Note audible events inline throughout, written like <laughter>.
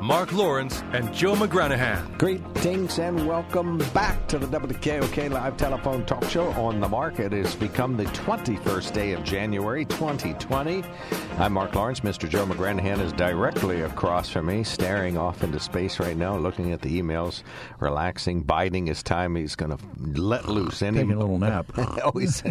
Mark Lawrence and Joe McGranahan. Greetings and welcome back to the WKOK Live Telephone Talk Show on the Market. It has become the 21st day of January 2020. I'm Mark Lawrence. Mr. Joe McGranahan is directly across from me, staring off into space right now, looking at the emails, relaxing, biding his time. He's going to let loose. Any... Taking a little nap. <laughs> oh, he's...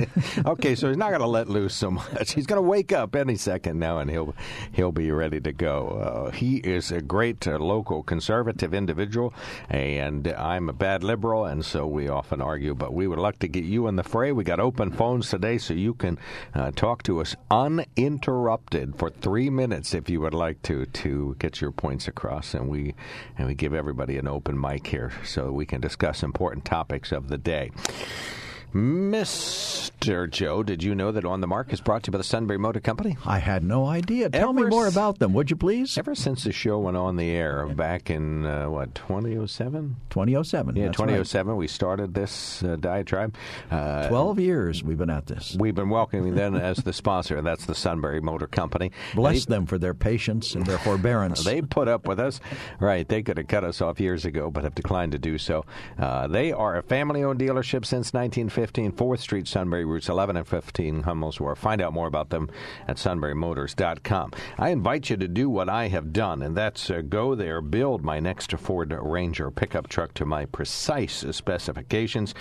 okay, so he's not going to let loose so much. He's going to wake up any second now, and he'll he'll be ready to go. Uh, he is a great great uh, local conservative individual, and I'm a bad liberal, and so we often argue. But we would like to get you in the fray. We got open phones today, so you can uh, talk to us uninterrupted for three minutes if you would like to to get your points across. And we and we give everybody an open mic here so we can discuss important topics of the day. Mr. Joe, did you know that On the Mark is brought to you by the Sunbury Motor Company? I had no idea. Tell ever me more about them, would you please? Ever since the show went on the air back in, uh, what, 2007? 2007. Yeah, 2007, right. we started this uh, diatribe. Uh, 12 years we've been at this. We've been welcoming them as the sponsor. That's the Sunbury Motor Company. Bless them for their patience and their forbearance. they put up with us. Right, they could have cut us off years ago, but have declined to do so. Uh, they are a family owned dealership since 1950. 15 4th Street, Sunbury, routes 11 and 15, Hummel's Wharf. Find out more about them at sunburymotors.com. I invite you to do what I have done, and that's uh, go there, build my next Ford Ranger pickup truck to my precise specifications.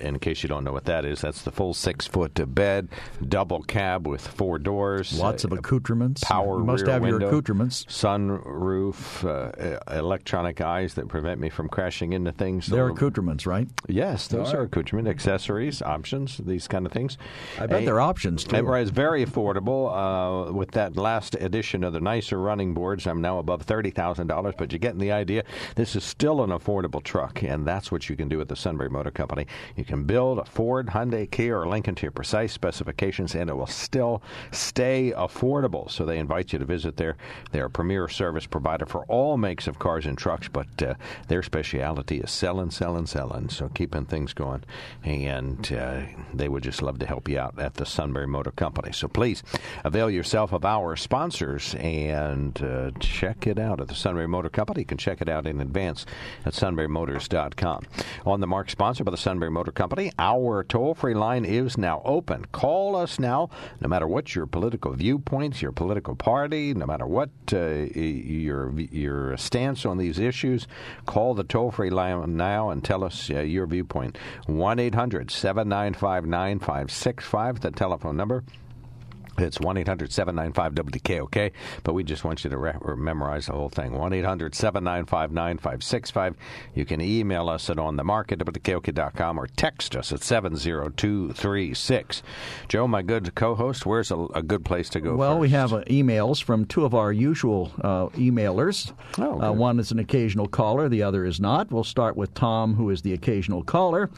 In case you don't know what that is, that's the full six foot bed, double cab with four doors, lots of uh, accoutrements. Power you must have window, your accoutrements. Sunroof, uh, electronic eyes that prevent me from crashing into things. They're accoutrements, right? Yes, those are accoutrement accessories, options, these kind of things. I bet they're options too. It's very affordable. Uh, with that last edition of the nicer running boards, I'm now above thirty thousand dollars. But you're getting the idea. This is still an affordable truck, and that's what you can do at the Sunbury Motor Company. You can build a Ford, Hyundai, Kia, or Lincoln to your precise specifications, and it will still stay affordable. So they invite you to visit their their premier service provider for all makes of cars and trucks. But uh, their specialty is selling, selling, selling. So keeping things going and uh, they would just love to help you out at the Sunbury Motor Company. So please avail yourself of our sponsors and uh, check it out at the Sunbury Motor Company. You can check it out in advance at sunburymotors.com. On the mark sponsored by the Sunbury Motor Company, our toll free line is now open. Call us now, no matter what your political viewpoints, your political party, no matter what uh, your your stance on these issues. Call the toll free line now and tell us uh, your viewpoint. 1 800 800 795 9565, the telephone number. It's 1 800 795 WKOK, but we just want you to re- memorize the whole thing. 1 800 795 9565. You can email us at onthemarket at or text us at 70236. Joe, my good co host, where's a, a, good place to go? Well, first? we have uh, emails from two of our usual uh, emailers. Oh, uh, one is an occasional caller, the other is not. We'll start with Tom, who is the occasional caller.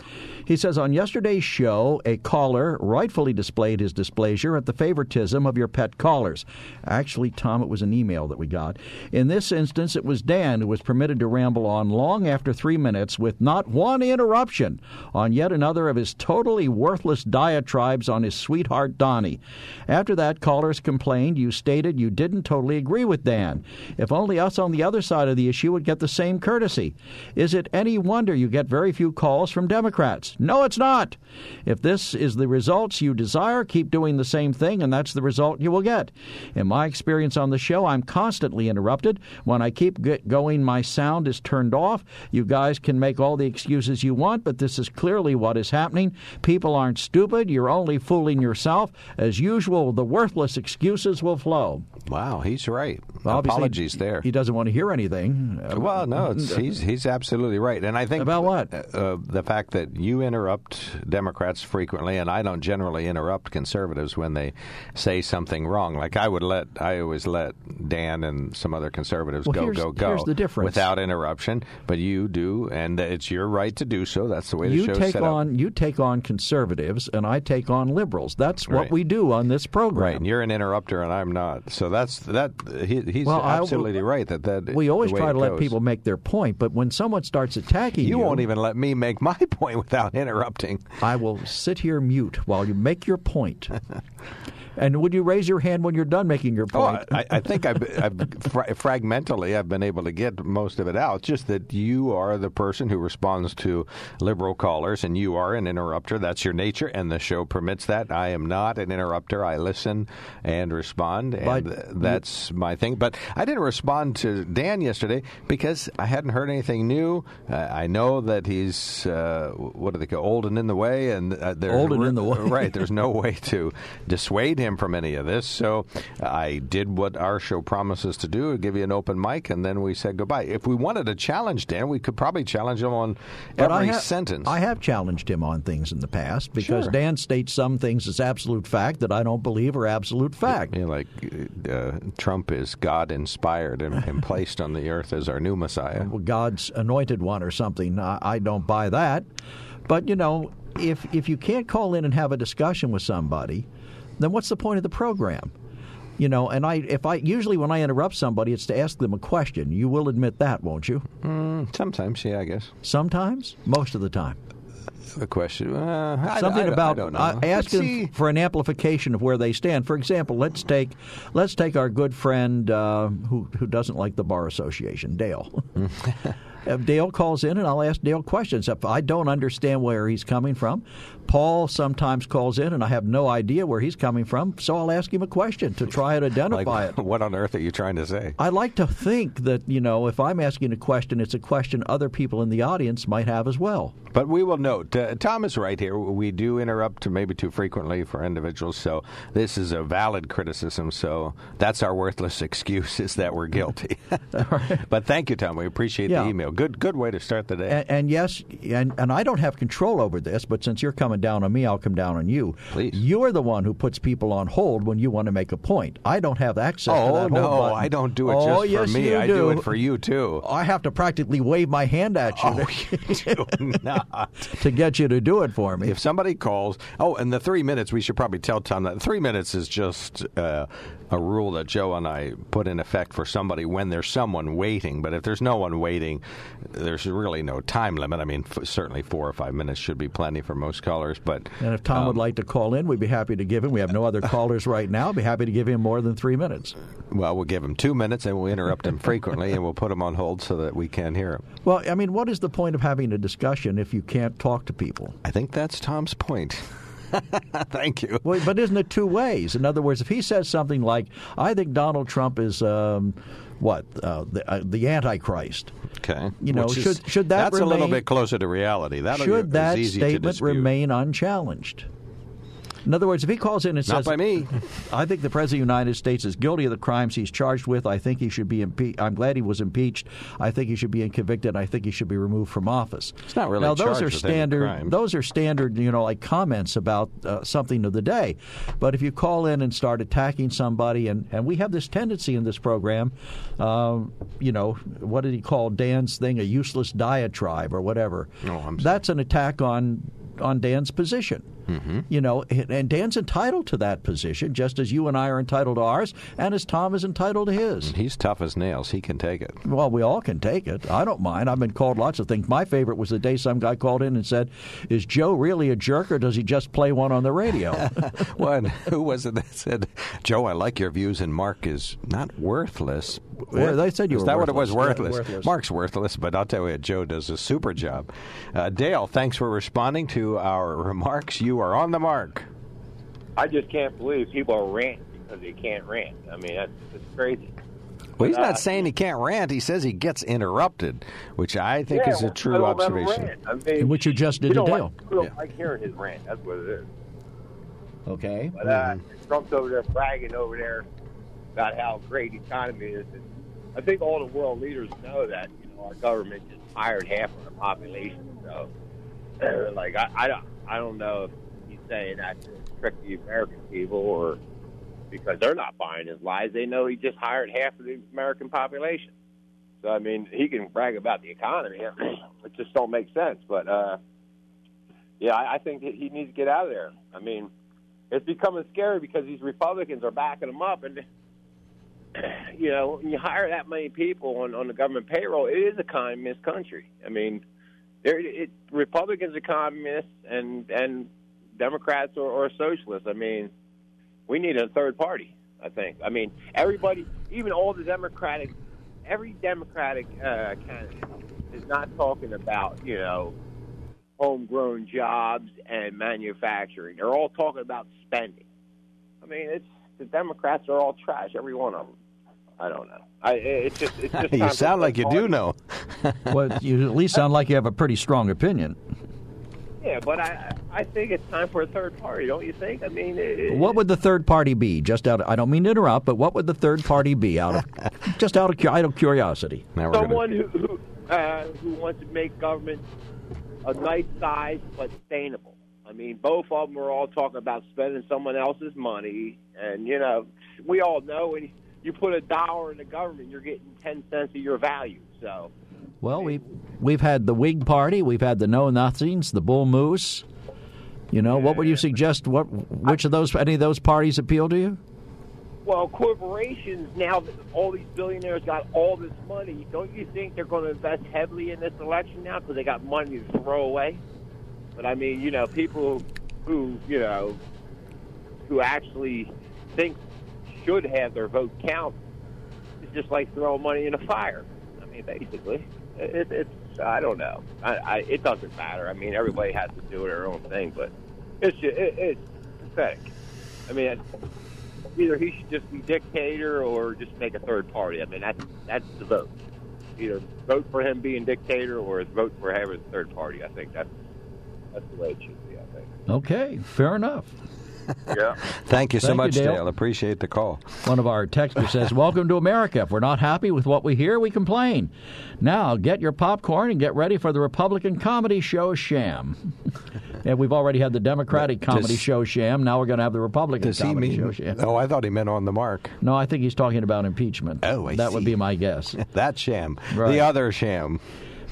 He says On yesterday's show, a caller rightfully displayed his displeasure at the favorite favoritism of your pet callers. Actually, Tom, it was an email that we got. In this instance, it was Dan who was permitted to ramble on long after three minutes with not one interruption on yet another of his totally worthless diatribes on his sweetheart Donnie. After that, callers complained you stated you didn't totally agree with Dan. If only us on the other side of the issue would get the same courtesy. Is it any wonder you get very few calls from Democrats? No, it's not. If this is the results you desire, keep doing the same thing, and that's the result you will get. In my experience on the show, I'm constantly interrupted. When I keep going, my sound is turned off. You guys can make all the excuses you want, but this is clearly what is happening. People aren't stupid. You're only fooling yourself. As usual, the worthless excuses will flow. Wow, he's right. Apologies there. He doesn't want to hear anything. Well, no, <laughs> he's he's absolutely right, and I think about what uh, the fact that you interrupt Democrats frequently, and I don't generally interrupt conservatives when they say something wrong. Like I would let, I always let Dan and some other conservatives well, go, go, go. Here's the difference. Without interruption, but you do, and it's your right to do so. That's the way the you show's take set on up. you take on conservatives, and I take on liberals. That's what Right. we do on this program. Right, and you're an interrupter, and I'm not. So that's that. He, he's Well, I- absolutely right that that. we always try to let goes. people make their point, but when someone starts attacking you, You won't even let me make my <laughs> point without interrupting. I will sit here mute while you make your point. <laughs> and would you raise your hand when you're done making your Oh, point? I, I think I've, I've <laughs> fra- fragmentally I've been able to get most of it out. Just that you are the person who responds to liberal callers, and you are an interrupter. That's your nature, and the show permits that. I am not an interrupter. I listen and respond, and But th- that's my thing. But I didn't respond to Dan yesterday because I hadn't heard anything new. Uh, I know that he's uh, what do they call old and in the way, and uh, Old and in the way. right. There's no way to dissuade him from any of this. So I did what our show promises to do: give you an open mic, and then we said goodbye. If we wanted to challenge Dan, we could probably challenge him on But I every ha- sentence. I have challenged him on things in the past because Sure. Dan states some things as absolute fact that I don't believe are absolute fact. like uh, Trump is God inspired and, and placed on the earth as our new Messiah. God's anointed one or something. I, I don't buy that. But you know, if if you can't call in and have a discussion with somebody, then what's the point of the program? You know, and I if I usually when I interrupt somebody, it's to ask them a question. You will admit that, won't you? Mm, sometimes, yeah, I guess. Sometimes, most of the time. The question, uh, I- Something I, about I don't know. uh, ask see. for an amplification of where they stand. For example, let's take let's take our good friend uh, who who doesn't like the bar association, Dale. If <laughs> Dale calls in, and I'll ask Dale questions. If I don't understand where he's coming from, Paul sometimes calls in, and I have no idea where he's coming from, so I'll ask him a question to try and identify Like, it. <laughs> what on earth are you trying to say? I like to think that you know if I'm asking a question, it's a question other people in the audience might have as well. But we will note, uh, Tom is right here. We do interrupt maybe too frequently for individuals, so this is a valid criticism. So that's our worthless <laughs> excuse is that we're guilty. <laughs> But thank you, Tom. We appreciate Yeah. the email. Good, good way to start the day. And, and yes, and, and I don't have control over this, but since you're coming down on me, I'll come down on you. Please. You're the one who puts people on hold when you want to make a point. I don't have access to oh that hold no, button. I don't do it oh, just yes, for me. You I do. it for you too. I have to practically wave my hand at you Oh, to, <laughs> you do not. <laughs> to get you to do it for me. If somebody calls, oh, and the three minutes, we should probably tell Tom that three minutes is just uh, a rule that Joe and I put in effect for somebody when there's someone waiting. But if there's no one waiting, there's really no time limit. I mean, f- certainly four or five minutes should be plenty for most callers. But and if Tom would um, like to call in, we'd be happy to give him. We have no other <laughs> callers right now. Be happy to give him more than three minutes. well, we'll give him two minutes and we'll interrupt him <laughs> frequently and we'll put him on hold so that we can hear him. Well, I mean, what is the point of having a discussion if you can't talk to people? I think that's Tom's point. <laughs> <laughs> Thank you. Well, but isn't it two ways? In other words, if he says something like, "I think Donald Trump is um, what uh, the, uh, the Antichrist," Okay. You know, Which is- should- should that that's a little bit closer to reality. That should that statement remain unchallenged? In other words, if he calls in and Not says, by me. I think the President of the United States is guilty of the crimes he's charged with. I think he should be impeached. I'm glad he was impeached. I think he should be convicted. I think he should be removed from office. He's not really now, those are standard. Those are standard, you know, like comments about uh, something of the day. But if you call in and start attacking somebody, and, and we have this tendency in this program, um, you know, what did he call Dan's thing? A useless diatribe or whatever. Oh, I'm sorry. That's an attack on on Dan's position. Mm-hmm. You know, and Dan's entitled to that position, just as you and I are entitled to ours, and as Tom is entitled to his. He's tough as nails. He can take it. Well, we all can take it. I don't mind. I've been called lots of things. My favorite was the day some guy called in and said, "Is Joe really a jerk, or does he just play one on the radio?" <laughs> What? Who was it that said, "Joe, I like your views, and Mark is not worthless." Yeah, they said you Is were that what it was? worthless. Yeah, Worthless. worthless. Mark's worthless, but I'll tell you, Joe does a super job. Uh, Dale, thanks for responding to our remarks. You are on the mark. I just can't believe people are ranting because they can't rant. I mean, that's, that's crazy. Well, he's Uh, not saying he can't rant. He says he gets interrupted, which I think Yeah, is a true don't let him observation. rant. I mean, Which you just did we don't. Like, we don't Yeah. like hearing his rant. That's what it is. Okay. But uh, Mm-hmm. Trump's over there bragging over there about how great the economy is. And I think all the world leaders know that you know our government just hired half of the population. So, <clears throat> like, I, I don't, I don't know if saying that to trick the American people or because they're not buying his lies. They know he just hired half of the American population. So I mean, he can brag about the economy. <clears throat> It just don't make sense. But uh, yeah, I, I think that he needs to get out of there. I mean, it's becoming scary because these Republicans are backing him up, and <clears throat> you know, when you hire that many people on, on the government payroll, it is a communist country. I mean, it Republicans are communists, and and Democrats or, or socialists. I mean, we need a third party. I think. I mean, everybody, even all the Democratic, every Democratic uh, candidate is not talking about you know homegrown jobs and manufacturing. They're all talking about spending. I mean, it's the Democrats are all trash, every one of them. I don't know. I it's just it's just <laughs> you sound like you party. do know. well, you at least sound like you have a pretty strong opinion. Yeah, but I I think it's time for a third party, don't you think? I mean, it, What would the third party be? Just out, of, I don't mean to interrupt, but what would the third party be? Out of, <laughs> just out of, cu- out of curiosity. Now we're gonna- someone who who, uh, who wants to make government a nice size but sustainable. I mean, both of them are all talking about spending someone else's money, and you know, we all know when you put a dollar in the government, you're getting ten cents of your value. So, Well, we we've had the Whig Party, we've had the Know Nothings, the Bull Moose. You know, what would you suggest? What which of those any of those parties appeal to you? well, corporations now that all these billionaires got all this money, don't you think they're going to invest heavily in this election now because they got money to throw away? But I mean, you know, people who you know who actually think should have their vote count is just like throwing money in a fire. I mean, basically, it, it's I don't know. I, I, it doesn't matter. I mean, everybody has to do their own thing, but it's just, it, it's pathetic. I mean, it's, either he should just be dictator or just make a third party. I mean, that's that's the vote. Either vote for him being dictator or vote for having a third party. I think that's that's the way it should be. I think. Okay, fair enough. Yeah. <laughs> Thank you so Thank you, much, Dale. Dale. Appreciate the call. One of our texters says, <laughs> Welcome to America. If we're not happy with what we hear, we complain. Now, get your popcorn and get ready for the Republican comedy show Sham. <laughs> and we've already had the Democratic comedy Does- show Sham. Now we're going to have the Republican Does he comedy show mean? Sham. Oh, I thought he meant on the mark. No, I think he's talking about impeachment. Oh, I That would be my guess. That sham. Right. The other sham.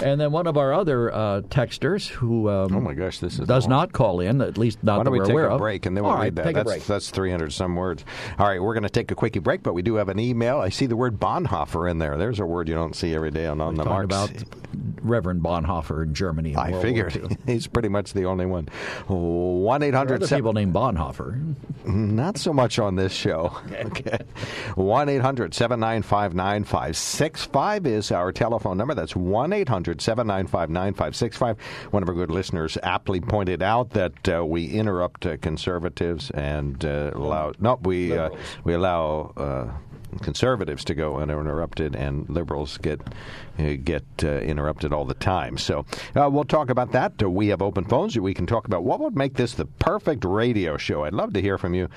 And then one of our other uh, texters who um, Oh my gosh, this is does long. not call in, at least not Why that don't we we're take aware a of. break and then we'll All right, read that? That's that's 300 some words. All right, we're going to take a quickie break, but we do have an email. I see the word Bonhoeffer in there. There's a word you don't see every day on, on the marks. about Reverend Bonhoeffer in Germany. In I World figured <laughs> he's pretty much the only one. One eight There are people named Bonhoeffer. Not so much on this show. Okay. <laughs> 1 800 795 9565 is our telephone number. That's 1 800 795 9565. One of our good listeners aptly pointed out that uh, we interrupt uh, conservatives and uh, allow. No, we, uh, we allow. Uh, conservatives to go uninterrupted, and liberals get get uh, interrupted all the time. So uh, we'll talk about that. We have open phones. We can talk about what would make this the perfect radio show. I'd love to hear from you.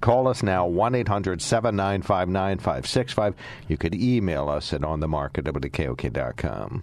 Call us now 1 800 795 9565. You could email us at onthemarket at wkok.com.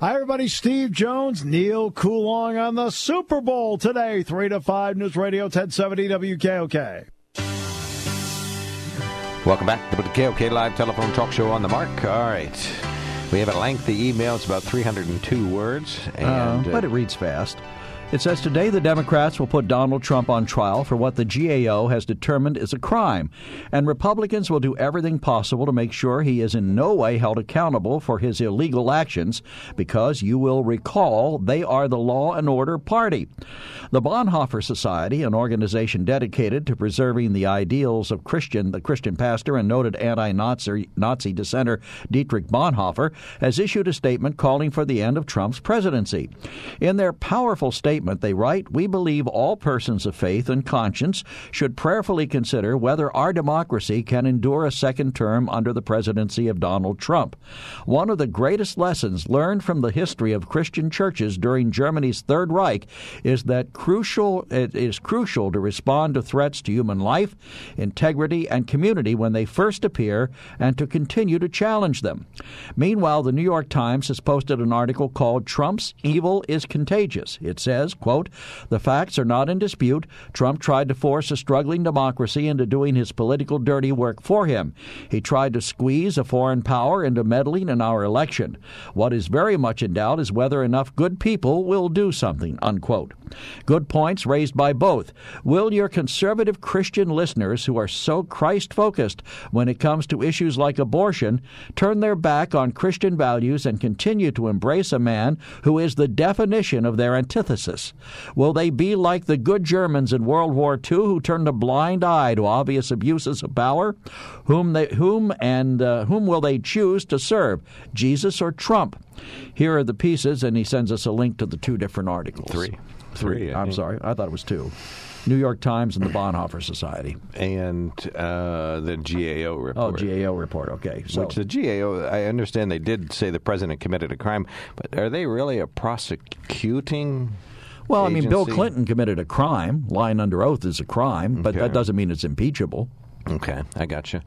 Hi, everybody. Steve Jones, Neil Coolong on the Super Bowl today, 3 to 5 News Radio 1070 WKOK. Welcome back to the KOK Live Telephone Talk Show on the Mark. All right. We have a lengthy email. It's about 302 words. And, uh, but it reads fast. It says today the Democrats will put Donald Trump on trial for what the GAO has determined is a crime, and Republicans will do everything possible to make sure he is in no way held accountable for his illegal actions because you will recall they are the law and order party. The Bonhoeffer Society, an organization dedicated to preserving the ideals of Christian, the Christian pastor and noted anti-Nazi Nazi dissenter Dietrich Bonhoeffer, has issued a statement calling for the end of Trump's presidency. In their powerful statement statement, they write We believe all persons of faith and conscience should prayerfully consider whether our democracy can endure a second term under the presidency of Donald Trump. One of the greatest lessons learned from the history of Christian churches during Germany's Third Reich is that crucial it is crucial to respond to threats to human life, integrity, and community when they first appear and to continue to challenge them. Meanwhile, the New York Times has posted an article called Trump's Evil is Contagious. It says says, quote, The facts are not in dispute. Trump tried to force a struggling democracy into doing his political dirty work for him. He tried to squeeze a foreign power into meddling in our election. What is very much in doubt is whether enough good people will do something, unquote. Good points raised by both. Will your conservative Christian listeners who are so Christ focused when it comes to issues like abortion turn their back on Christian values and continue to embrace a man who is the definition of their antithesis? Will they be like the good Germans in World War II who turned a blind eye to obvious abuses of power? Whom they whom and uh, whom will they choose to serve, Jesus or Trump? Here are the pieces, and he sends us a link to the two different articles. Three. Three. I'm sorry. I thought it was two. New York Times and the Bonhoeffer Society. And uh, the GAO report. Oh, GAO report. Okay. So. Which the GAO, I understand they did say the president committed a crime, but are they really a prosecuting well, I mean, Bill Clinton committed a crime. Lying under oath is a crime, but okay. that doesn't mean it's impeachable. Okay, I got you.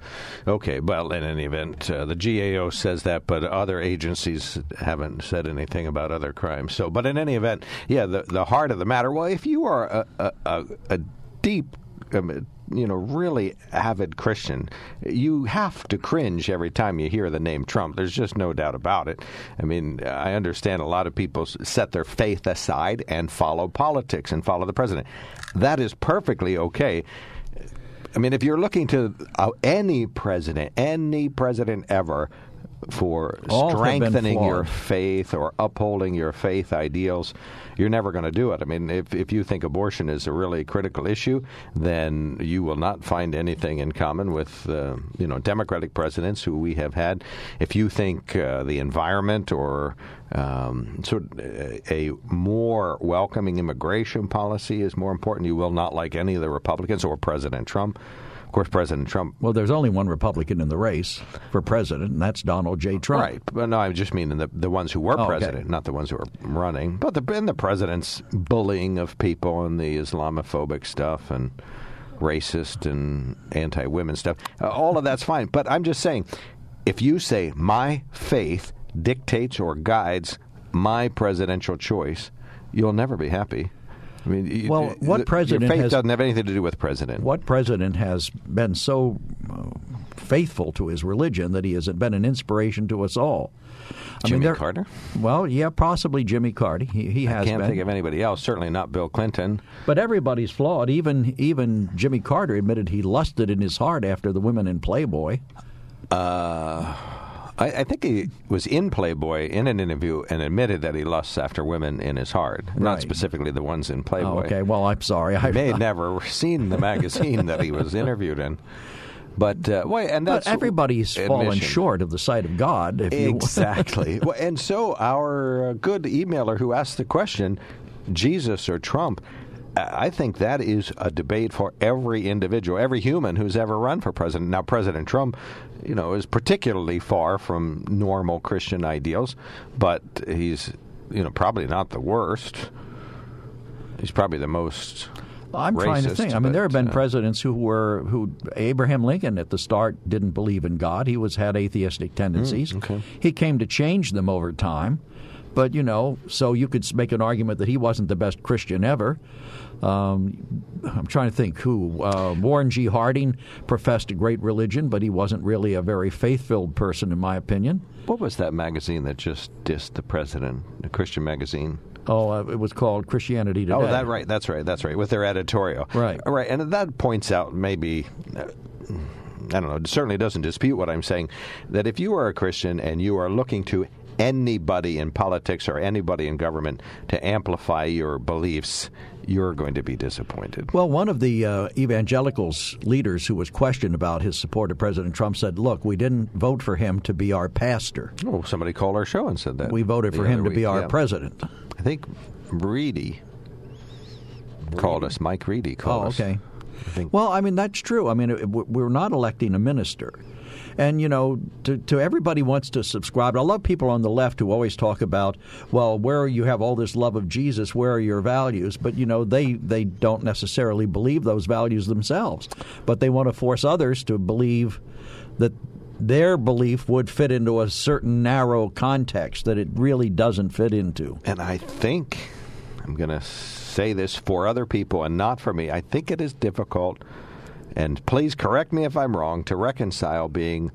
Okay, well, in any event, uh, the GAO says that, but other agencies haven't said anything about other crimes. So, but in any event, yeah, the the heart of the matter. Well, if you are a a, a, a deep um, you know, really avid Christian, you have to cringe every time you hear the name Trump. There's just no doubt about it. I mean, I understand a lot of people set their faith aside and follow politics and follow the president. That is perfectly okay. I mean, if you're looking to uh, any president, any president ever, for All strengthening your faith or upholding your faith ideals, you're never going to do it. I mean, if, if you think abortion is a really critical issue, then you will not find anything in common with, uh, you know, Democratic presidents who we have had. If you think uh, the environment or um, sort of a more welcoming immigration policy is more important, you will not like any of the Republicans or President Trump. Of course, President Trump. Well, there's only one Republican in the race for president, and that's Donald J. Trump. Right. But no, I just mean the the ones who were oh, president, okay. not the ones who were running. But the and the president's bullying of people and the Islamophobic stuff and racist and anti-women stuff. Uh, all of that's fine. But I'm just saying, if you say my faith dictates or guides my presidential choice, you'll never be happy. I mean, well, what president your faith has, doesn't have anything to do with president. What president has been so uh, faithful to his religion that he has been an inspiration to us all? I Jimmy mean, Carter. Well, yeah, possibly Jimmy Carter. He, he has. I can't been. think of anybody else. Certainly not Bill Clinton. But everybody's flawed. Even even Jimmy Carter admitted he lusted in his heart after the women in Playboy. Uh I, I, think he was in Playboy in an interview and admitted that he lusts after women in his heart, right. not specifically the ones in Playboy. Oh, okay, well, I'm sorry. I may have never seen the magazine that he was <laughs> interviewed in. But uh, well, and that's but everybody's fallen short of the sight of God. If you- Exactly. <laughs> well, and so our uh, good emailer who asked the question, Jesus or Trump, I think that is a debate for every individual, every human who's ever run for president. Now, President Trump, you know, is particularly far from normal Christian ideals, but he's, you know, probably not the worst. He's probably the most. I'm trying to think. I mean, there have been uh, presidents who were who Abraham Lincoln at the start didn't believe in God. He was had atheistic tendencies. Mm, okay. He came to change them over time. But you know, so you could make an argument that he wasn't the best Christian ever. Um, I'm trying to think who uh, Warren G. Harding professed a great religion, but he wasn't really a very faith-filled person, in my opinion. What was that magazine that just dissed the president? A Christian magazine. Oh, uh, it was called Christianity Today. Oh, that right. That's right. That's right. With their editorial. Right. Right. And that points out maybe. Uh, I don't know. It certainly doesn't dispute what I'm saying. That if you are a Christian and you are looking to anybody in politics or anybody in government to amplify your beliefs, you're going to be disappointed. Well, one of the uh, evangelicals leaders who was questioned about his support of President Trump said, "Look, we didn't vote for him to be our pastor. Oh, somebody called our show and said that. We voted for him to be our yeah. president." I think Reedy called us. Mike Reedy called Oh, us. okay. I think Well, I mean that's true. I mean we're not electing a minister, and you know, to, to everybody wants to subscribe. I love people on the left who always talk about, well, where you have all this love of Jesus, where are your values? But you know, they they don't necessarily believe those values themselves, but they want to force others to believe that their belief would fit into a certain narrow context that it really doesn't fit into. And I think I'm going to say this for other people and not for me. I think it is difficult, and please correct me if I'm wrong, to reconcile being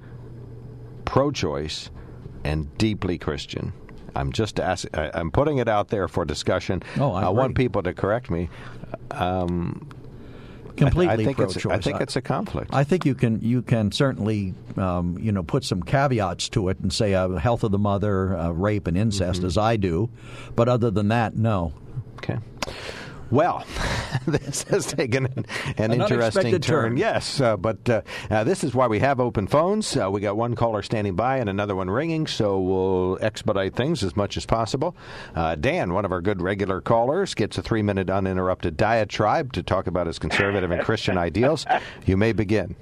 pro choice and deeply Christian. I'm just ask, I- I'm putting it out there for discussion. Oh, I want people to correct me. Completely I think pro-choice. it's I think it's a conflict. I think you can you can certainly um, you know put some caveats to it and say uh, health of the mother, uh, rape and incest, Mm-hmm. as I do. But other than that, no. Okay. Well, <laughs> this has taken an, an, An interesting unexpected turn. Yes, uh, but uh, uh, this is why we have open phones. Uh, we got one caller standing by and another one ringing, so we'll expedite things as much as possible. Uh, Dan, one of our good regular callers, gets a three minute uninterrupted diatribe to talk about his conservative and Christian ideals. <laughs> You may begin.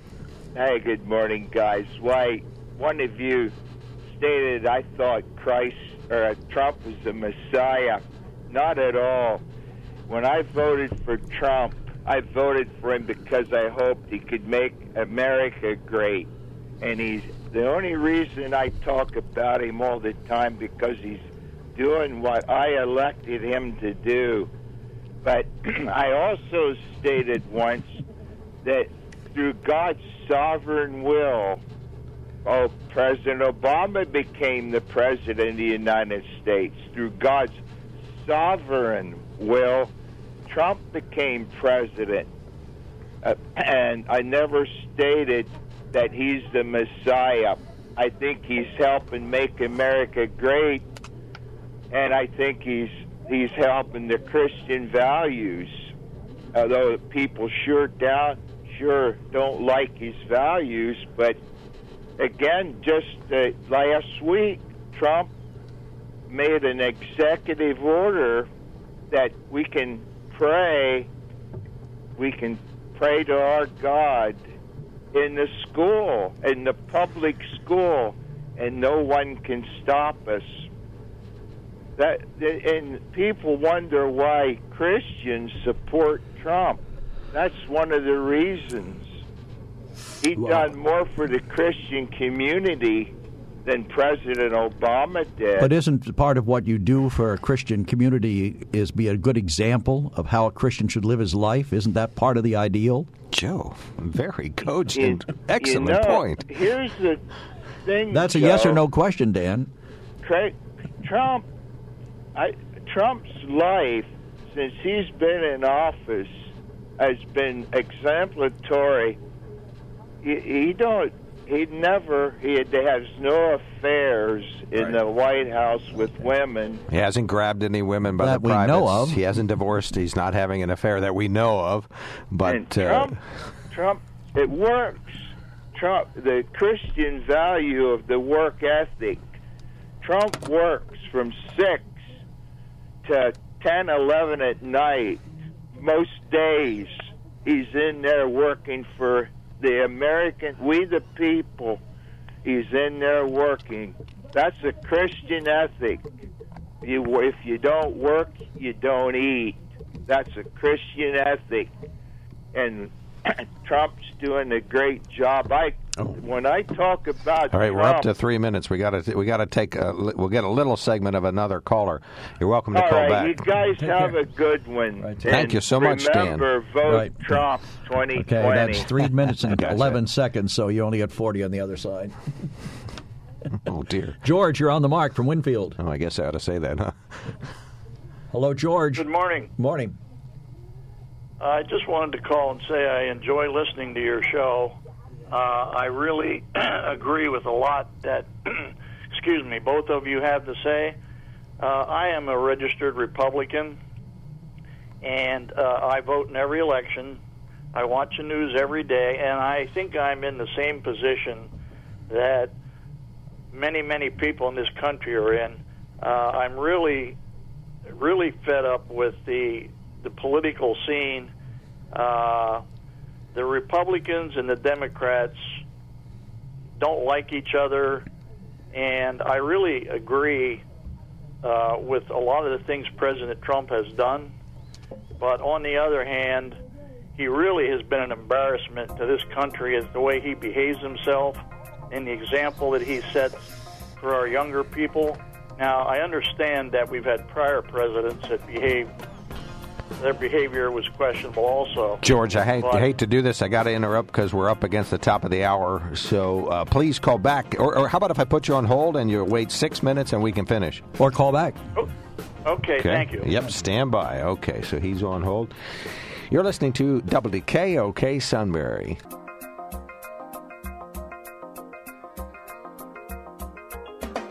Hey, good morning, guys. Why, one of you stated I thought Christ or uh, Trump was the Messiah. Not at all. When I voted for Trump, I voted for him because I hoped he could make America great. And he's the only reason I talk about him all the time because he's doing what I elected him to do. But <clears throat> I also stated once that through God's sovereign will, oh, President Obama became the president of the United States. Through God's sovereign will, Trump became president. Uh, and I never stated that he's the Messiah. I think he's helping make America great, and I think he's he's helping the Christian values. Although people sure doubt, sure don't like his values, but again, just uh, last week, Trump made an executive order that we can pray, we can pray to our God in the school, in the public school, and no one can stop us. That and people wonder why Christians support Trump. That's one of the reasons. He done more for the Christian community than President Obama did. But isn't part of what you do for a Christian community is be a good example of how a Christian should live his life? Isn't that part of the ideal? Joe, very cogent. You- Excellent you know, point. Here's the thing. That's a yes or no question, Dan. Tra- Trump, I, Trump's life since he's been in office has been exemplary. He, he don't. He never. He has no affairs in the White House with women. He hasn't grabbed any women by That the we privates. know of. He hasn't divorced. He's not having an affair that we know of. But and uh, Trump, Trump, it works. Trump, the Christian value of the work ethic. Trump works from 6 to 10, 11 at night. Most days he's in there working for the American, we the people. is in there working. That's a Christian ethic. You, if you don't work, you don't eat. That's a Christian ethic. And <clears throat> Trump's doing a great job. I Oh. when I talk about All right, Trump, we're up to three minutes. We got to we got to take a, we'll get a little segment of another caller. You're welcome to All call right, back. you guys have a good one. Right, Thank you so much, Dan. Remember, vote Right. Trump 2020. Okay, that's three minutes and <laughs> Gotcha. 11 seconds, so you only get 40 on the other side. <laughs> oh dear. George, you're on the mark from Winfield. Oh, I guess I ought to say that, huh? Hello, George. Good morning. morning. I just wanted to call and say I enjoy listening to your show. Uh, I really <clears throat> agree with a lot that, <clears throat> excuse me, both of you have to say. Uh, I am a registered Republican, and uh, I vote in every election. I watch the news every day, and I think I'm in the same position that many, many people in this country are in. Uh, I'm really, really fed up with the the political scene. Uh, the Republicans and the Democrats don't like each other, and I really agree uh, with a lot of the things President Trump has done. But on the other hand, he really has been an embarrassment to this country as the way he behaves himself and the example that he sets for our younger people. Now, I understand that we've had prior presidents that behaved, their behavior was questionable also. George, I hate, But- hate to do this. I got to interrupt because we're up against the top of the hour. So uh, please call back. Or, or how about if I put you on hold and you wait six minutes and we can finish? Or call back. Oh, okay, thank you. Yep, stand by. Okay, so he's on hold. You're listening to WKOK Sunbury.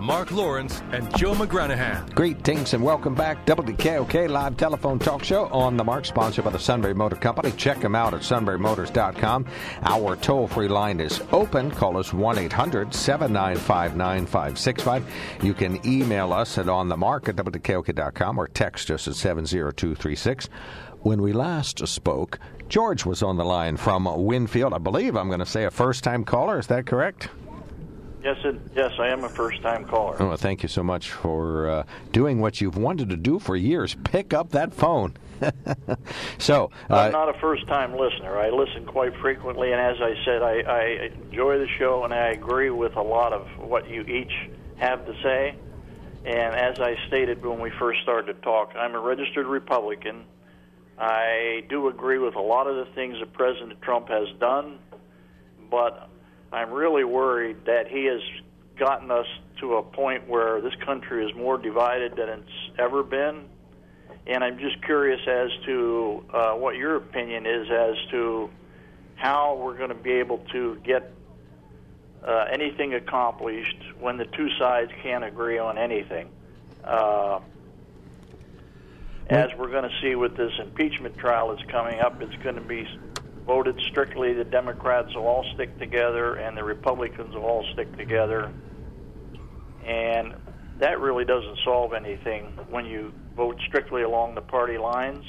Mark Lawrence and Joe McGranahan. Greetings and welcome back. WKOK live telephone talk show on the mark, sponsored by the Sunbury Motor Company. Check them out at sunburymotors.com. Our toll free line is open. Call us 1 800 795 9565. You can email us at on the mark at WKOK.com or text us at 70236. When we last spoke, George was on the line from Winfield. I believe I'm going to say a first time caller. Is that correct? Yes, it, yes, I am a first-time caller. Oh, well, thank you so much for uh, doing what you've wanted to do for years. Pick up that phone. <laughs> so, I'm uh, not a first-time listener. I listen quite frequently, and as I said, I, I enjoy the show, and I agree with a lot of what you each have to say. And as I stated when we first started to talk, I'm a registered Republican. I do agree with a lot of the things that President Trump has done, but I'm really worried that he has gotten us to a point where this country is more divided than it's ever been. And I'm just curious as to uh, what your opinion is as to how we're going to be able to get uh, anything accomplished when the two sides can't agree on anything. Uh, as we're going to see with this impeachment trial that's coming up, it's going to be voted strictly. The Democrats will all stick together, and the Republicans will all stick together. And that really doesn't solve anything when you vote strictly along the party lines.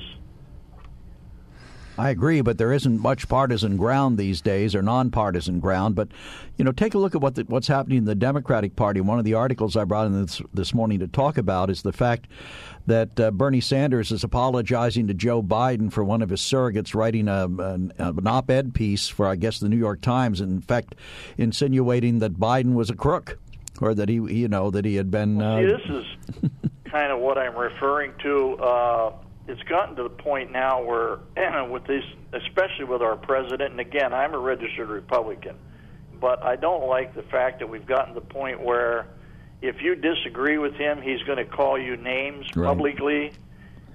I agree, but there isn't much partisan ground these days, or nonpartisan ground. But you know, take a look at what the, what's happening in the Democratic Party. One of the articles I brought in this, this morning to talk about is the fact that uh, Bernie Sanders is apologizing to Joe Biden for one of his surrogates writing a, an, an op-ed piece for, I guess, the New York Times. In fact, insinuating that Biden was a crook, or that he, you know, that he had been. Uh, See, this is <laughs> kind of what I'm referring to. Uh, it's gotten to the point now where, <clears throat> with this, especially with our president, and again, I'm a registered Republican, but I don't like the fact that we've gotten to the point where if you disagree with him, he's going to call you names Right. publicly.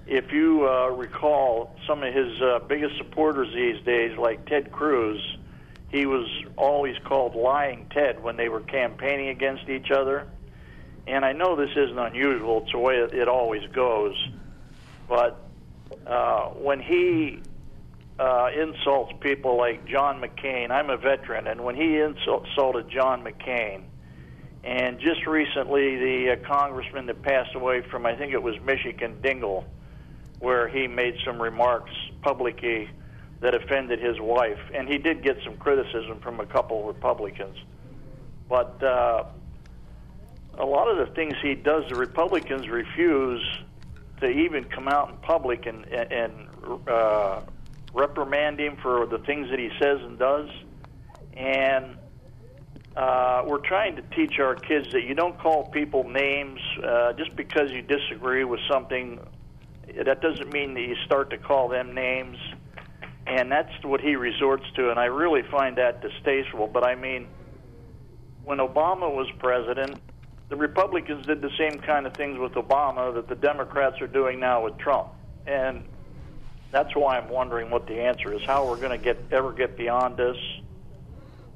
if you uh, recall, some of his uh, biggest supporters these days, like Ted Cruz, he was always called Lying Ted when they were campaigning against each other. And I know this isn't unusual; it's the way it always goes. But uh, when he uh, insults people like John McCain, I'm a veteran, and when he insulted John McCain, and just recently the uh, congressman that passed away from, I think it was Michigan, Dingell, where he made some remarks publicly that offended his wife, and he did get some criticism from a couple Republicans. But uh, a lot of the things he does, the Republicans refuse to even come out in public and and uh, reprimand him for the things that he says and does. And uh, we're trying to teach our kids that you don't call people names uh, just because you disagree with something. That doesn't mean that you start to call them names. And that's what he resorts to, and I really find that distasteful. But I mean, when Obama was president, the Republicans did the same kind of things with Obama that the Democrats are doing now with Trump. And that's why I'm wondering what the answer is. How we're going to get ever get beyond this?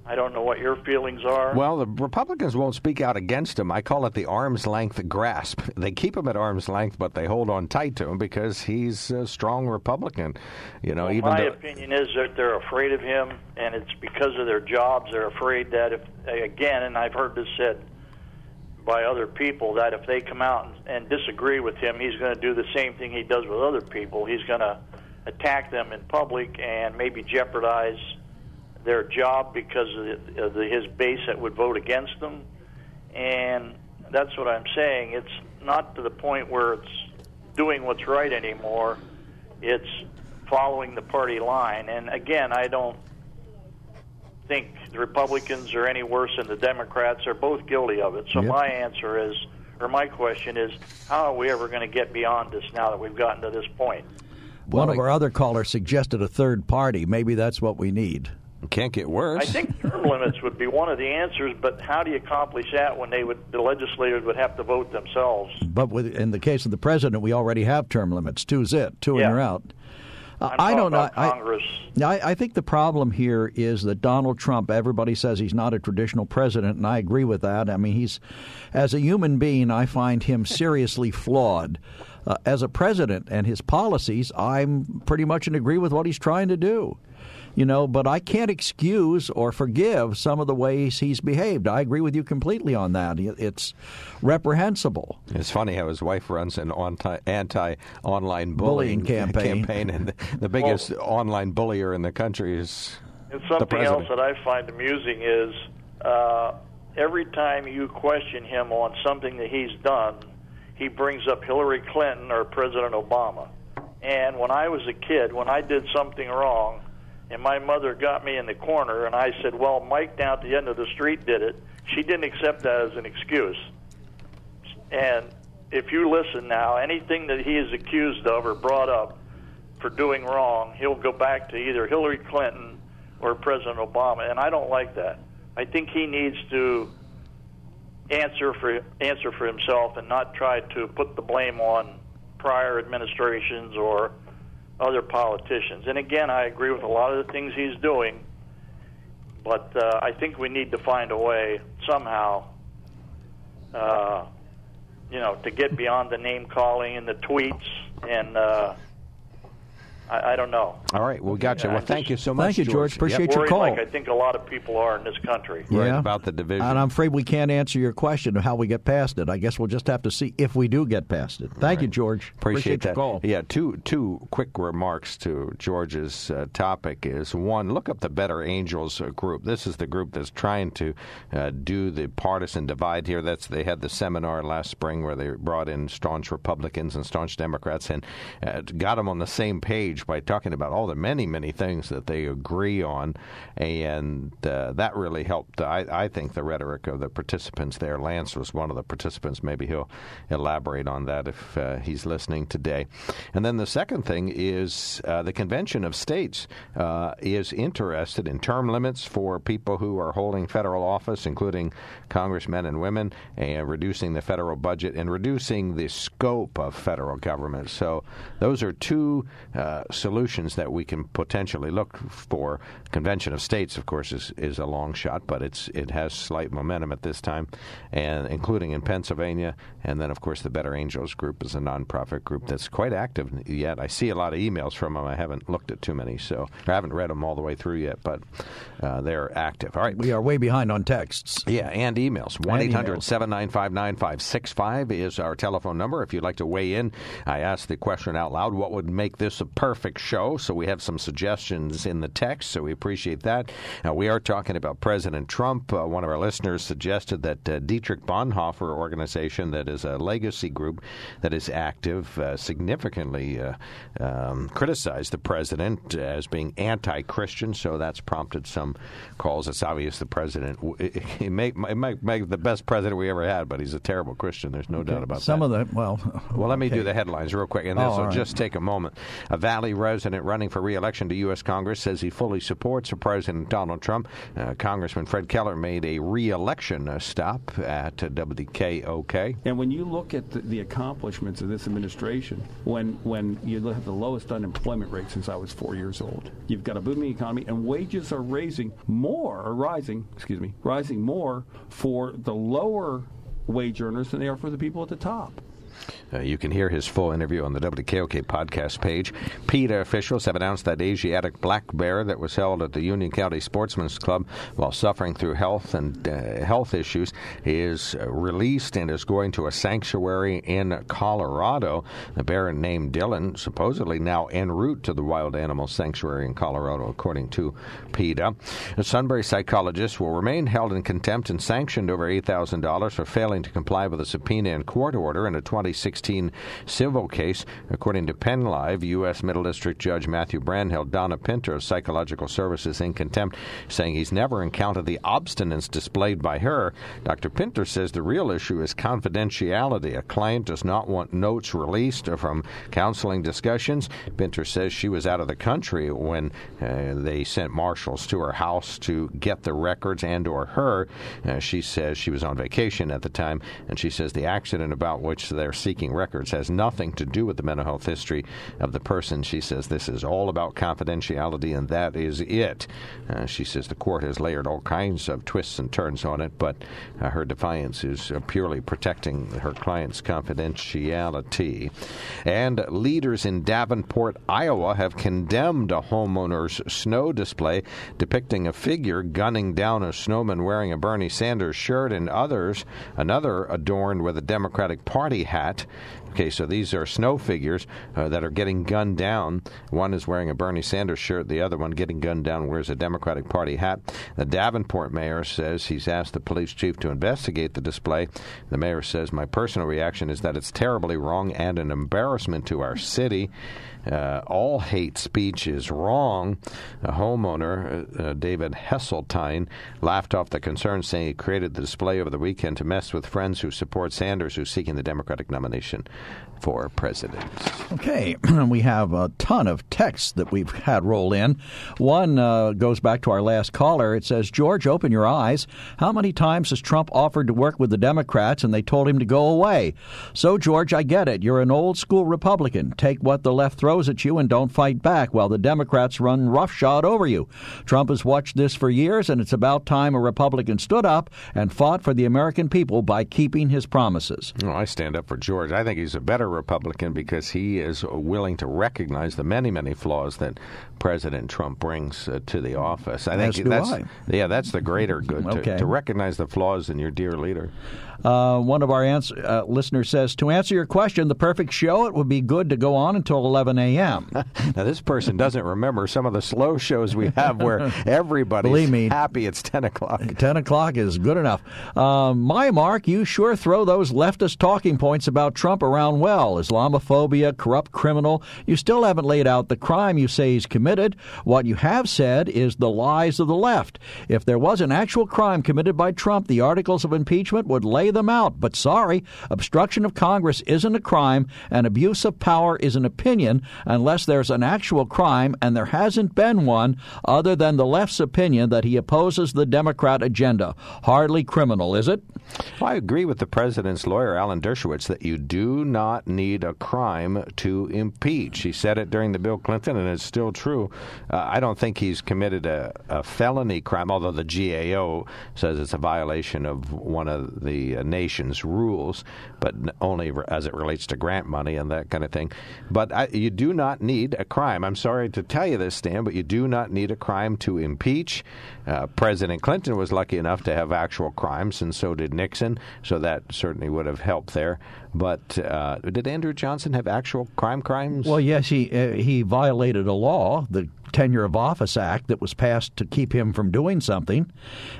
I don't know what your feelings are. Well, the Republicans won't speak out against him. I call it the arm's length grasp. <laughs> They keep him at arm's length, but they hold on tight to him because he's a strong Republican. You know, well, even my though, opinion is that they're afraid of him, and it's because of their jobs. They're afraid that if again, and I've heard this said by other people that if they come out and, and disagree with him, he's going to do the same thing he does with other people. He's going to attack them in public and maybe jeopardize their job because of, the, of the, his base that would vote against them. And that's what I'm saying. It's not to the point where it's doing what's right anymore. It's following the party line. And again, I don't think the Republicans are any worse than the Democrats. They're both guilty of it. So Yep. my answer is, or my question is, how are we ever going to get beyond this now that we've gotten to this point? One of Well, our other callers suggested a third party. Maybe that's what we need. Can't get worse. I think term <laughs> limits would be one of the answers, but how do you accomplish that when they would the legislators would have to vote themselves? But with, in the case of the president, we already have term limits. Two's it. Two Yeah. and you're out. Uh, I don't know. I- Congress. I, I think the problem here is that Donald Trump, everybody says he's not a traditional president, and I agree with that. I mean, he's, as a human being, I find him <laughs> seriously flawed. Uh, as a president and his policies, I'm pretty much in agree with what he's trying to do. You know, but I can't excuse or forgive some of the ways he's behaved. I agree with you completely on that. It's reprehensible. It's funny how his wife runs an anti, anti-online bullying, Bullying campaign. campaign, and the, the biggest online bullier in the country is And the something else that I find amusing is uh, every time you question him on something that he's done, he brings up Hillary Clinton or President Obama. And when I was a kid, when I did something wrong, and my mother got me in the corner, and I said, "Well, Mike down at the end of the street did it," she didn't accept that as an excuse. And if you listen now, anything that he is accused of or brought up for doing wrong, he'll go back to either Hillary Clinton or President Obama, and I don't like that. I think he needs to answer for answer for himself and not try to put the blame on prior administrations or other politicians. And again, I agree with a lot of the things he's doing, but uh, I think we need to find a way somehow, uh, you know, to get beyond the name calling and the tweets and. Uh, I, I don't know. All right, we got you. Yeah, Well, I thank just- you so much. Thank you, George. Appreciate Yep. your call. like I think a lot of people are in this country. Right Yeah. about the division. And I'm afraid we can't answer your question of how we get past it. I guess we'll just have to see if we do get past it. Thank you, George. Appreciate, your that. call. Yeah, two two quick remarks to George's uh, topic is one, look up the Better Angels uh, group. This is the group that's trying to uh, do the partisan divide here. That's they had the seminar last spring where they brought in staunch Republicans and staunch Democrats and uh, got them on the same page by talking about all the many, many things that they agree on, and uh, that really helped. I, I think the rhetoric of the participants there. Lance was one of the participants. Maybe he'll elaborate on that if uh, he's listening today. And then the second thing is uh, the Convention of States uh, is interested in term limits for people who are holding federal office, including congressmen and women, and reducing the federal budget and reducing the scope of federal government. So those are two uh, solutions that we can potentially look for. Convention of States, of course, is, is a long shot, but it's it has slight momentum at this time, and including in Pennsylvania, and then of course the Better Angels Group is a nonprofit group that's quite active yet. I see a lot of emails from them. I haven't looked at too many, so I haven't read them all the way through yet, but uh, they're active. All right, we are way behind on texts. Yeah, and emails. One 800 795 9565 is our telephone number. If you'd like to weigh in, I asked the question out loud what would make this a perfect show? So we have some suggestions in the text, so we appreciate that. Now, we are talking about President Trump. Uh, one of our listeners suggested that uh, Dietrich Bonhoeffer organization, that is a legacy group that is active, uh, significantly uh, um, criticized the president as being anti Christian, so that's prompted some calls. It's obvious the president, he <laughs> may, may, may the best president we ever had, but he's a terrible Christian. There's no okay. doubt about Some that. Some of the, well. Well, let me do the headlines real quick, and this oh, will right. just take a moment. A Valley resident running for re-election to U.S. Congress says he fully supports President Donald Trump. Uh, Congressman Fred Keller made a re-election uh, stop at uh, WKOK. And when you look at the, the, accomplishments of this administration, when when you have the lowest unemployment rate since I was four years old, you've got a booming economy, and wages are raising more, or rising, excuse me, rising more for the lower wage earners than they are for the people at the top. Uh, you can hear his full interview on the WKOK podcast page. PETA officials have announced that Asiatic black bear that was held at the Union County Sportsman's Club while suffering through health and uh, health issues is uh, released and is going to a sanctuary in Colorado. The bear named Dylan supposedly now en route to the wild animal sanctuary in Colorado, according to PETA. A Sunbury psychologist will remain held in contempt and sanctioned over $8,000 for failing to comply with a subpoena and court order in a 2016 civil case. According to PennLive, U.S. Middle District Judge Matthew Brann held Donna Pinter of Psychological Services in contempt, saying he's never encountered the obstinance displayed by her. Dr. Pinter says the real issue is confidentiality. A client does not want notes released from counseling discussions. Pinter says she was out of the country when uh, they sent marshals to her house to get the records and or her. Uh, she says she was on vacation at the time, and she says the accident about which they're seeking records has nothing to do with the mental health history of the person. She says this is all about confidentiality, and that is it. Uh, she says the court has layered all kinds of twists and turns on it, but uh, her defiance is uh, purely protecting her client's confidentiality. And leaders in Davenport, Iowa, have condemned a homeowner's snow display depicting a figure gunning down a snowman wearing a Bernie Sanders shirt, and others, another adorned with a Democratic Party hat. Okay, so these are snow figures uh, that are getting gunned down. One is wearing a Bernie Sanders shirt, the other one getting gunned down wears a Democratic Party hat. The Davenport mayor says he's asked the police chief to investigate the display. The mayor says, My personal reaction is that it's terribly wrong and an embarrassment to our city. Uh, all hate speech is wrong. A homeowner, uh, David Hesseltine, laughed off the concern, saying he created the display over the weekend to mess with friends who support Sanders, who's seeking the Democratic nomination for president. Okay, <clears throat> we have a ton of texts that we've had roll in. One uh, goes back to our last caller. It says, George, open your eyes. How many times has Trump offered to work with the Democrats and they told him to go away? So, George, I get it. You're an old school Republican. Take what the left throws at you and don't fight back while the Democrats run roughshod over you. Trump has watched this for years, and it's about time a Republican stood up and fought for the American people by keeping his promises. Well, I stand up for George. I think he's a better Republican because he is willing to recognize the many, many flaws that President Trump brings uh, to the office. I think that's I. yeah, that's the greater good to, okay. to recognize the flaws in your dear leader. Uh, one of our answer, uh, listeners says, To answer your question, the perfect show, it would be good to go on until 11 a.m. <laughs> now, this person doesn't remember some of the slow shows we have where <laughs> everybody's Believe me, happy it's 10 o'clock. <laughs> 10 o'clock is good enough. Uh, my Mark, you sure throw those leftist talking points about Trump around well Islamophobia, corrupt criminal. You still haven't laid out the crime you say he's committed. What you have said is the lies of the left. If there was an actual crime committed by Trump, the articles of impeachment would lay them out. But sorry, obstruction of Congress isn't a crime, and abuse of power is an opinion unless there's an actual crime, and there hasn't been one other than the left's opinion that he opposes the Democrat agenda. Hardly criminal, is it? I agree with the president's lawyer, Alan Dershowitz, that you do not need a crime to impeach. He said it during the Bill Clinton, and it's still true. Uh, I don't think he's committed a, a, felony crime, although the GAO says it's a violation of one of the uh, nation's rules, but only as it relates to grant money and that kind of thing. But I, you do not need a crime. I'm sorry to tell you this, Stan, but you do not need a crime to impeach. Uh, President Clinton was lucky enough to have actual crimes, and so did Nixon, so that certainly would have helped there. But uh, did Andrew Johnson have actual crime crimes? Well, yes, he uh, he violated a law, the Tenure of Office Act, that was passed to keep him from doing something,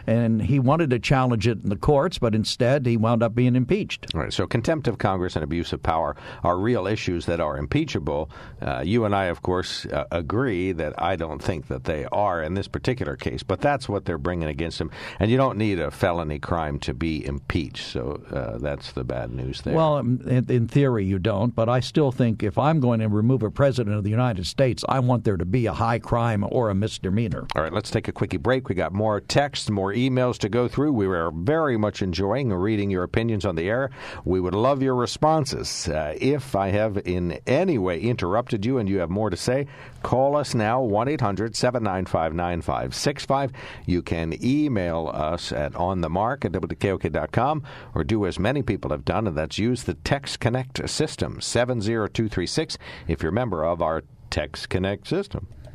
and he wanted to challenge it in the courts, but instead he wound up being impeached. All right. So contempt of Congress and abuse of power are real issues that are impeachable. Uh, you and I, of course, uh, agree that I don't think that they are in this particular case, but that's what they're bringing against him, and you don't need a felony crime to be impeached. So uh, that's the bad news there. Well in, theory, you don't, but I still think if I'm going to remove a president of the United States, I want there to be a high crime or a misdemeanor. All right, let's take a quickie break. We got more texts, more emails to go through. We are very much enjoying reading your opinions on the air. We would love your responses. Uh, if I have in any way interrupted you and you have more to say, call us now 1 800 795 9565. You can email us at onthemark at wkok.com or do as many people have done, and that's use the Text Connect system 70236 if you're a member of our Text Connect system.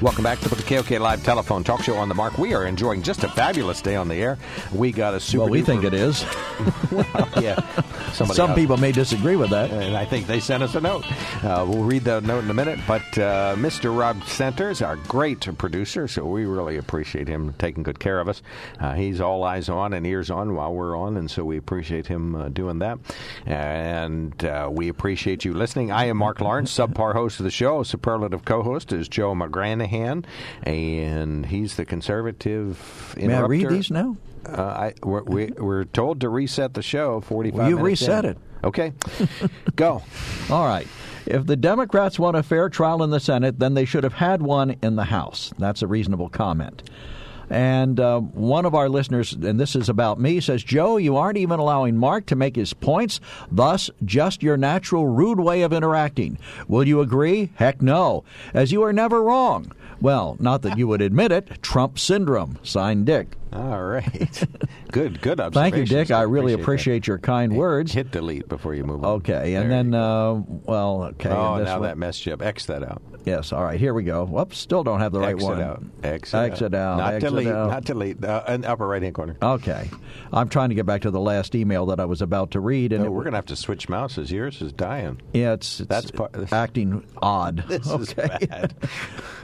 Welcome back to the KOK Live Telephone Talk Show on the Mark. We are enjoying just a fabulous day on the air. We got a super. Well, we think it is. <laughs> well, yeah. Somebody Some else. people may disagree with that. And I think they sent us a note. Uh, we'll read the note in a minute. But uh, Mr. Rob Centers, our great producer, so we really appreciate him taking good care of us. Uh, he's all eyes on and ears on while we're on, and so we appreciate him uh, doing that. And uh, we appreciate you listening. I am Mark Lawrence, subpar host of the show. Superlative co host is Joe McGranahan and he's the conservative. May I read these now? Uh, I, we're, we, are we are told to reset the show 45 well, you reset in. it. Okay. Go. <laughs> All right. If the Democrats want a fair trial in the Senate, then they should have had one in the House. That's a reasonable comment. And uh, one of our listeners, and this is about me, says, Joe, you aren't even allowing Mark to make his points, thus, just your natural rude way of interacting. Will you agree? Heck no, as you are never wrong. Well, not that you would admit it. Trump syndrome. Signed Dick. All right. <laughs> good, good observation. <laughs> Thank you, Dick. I, really appreciate, appreciate your kind words. Hit delete before you move on. Okay, and there then, uh, well, okay. Oh, now one. that messed you up. X that out. Yes, all right, here we go. Whoops, still don't have the right exit one. Out. Exit, exit out. out. Not exit delete, out. not delete. Uh, in upper right hand corner. Okay. I'm trying to get back to the last email that I was about to read. and oh, We're going to have to switch mouses. Yours is dying. Yeah, it's, it's That's part, <laughs> acting odd. This okay. is bad.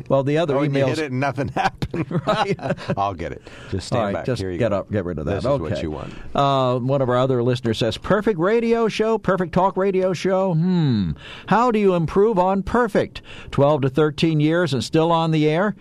well, the other oh, emails. you hit it and nothing happened. right. I'll get it. Just stand All right, back. just get go. up, get rid of that. This is okay. what you want. Uh, one of our other listeners says, "Perfect radio show, perfect talk radio show. Hmm. How do you improve on perfect? Twelve to thirteen years and still on the air.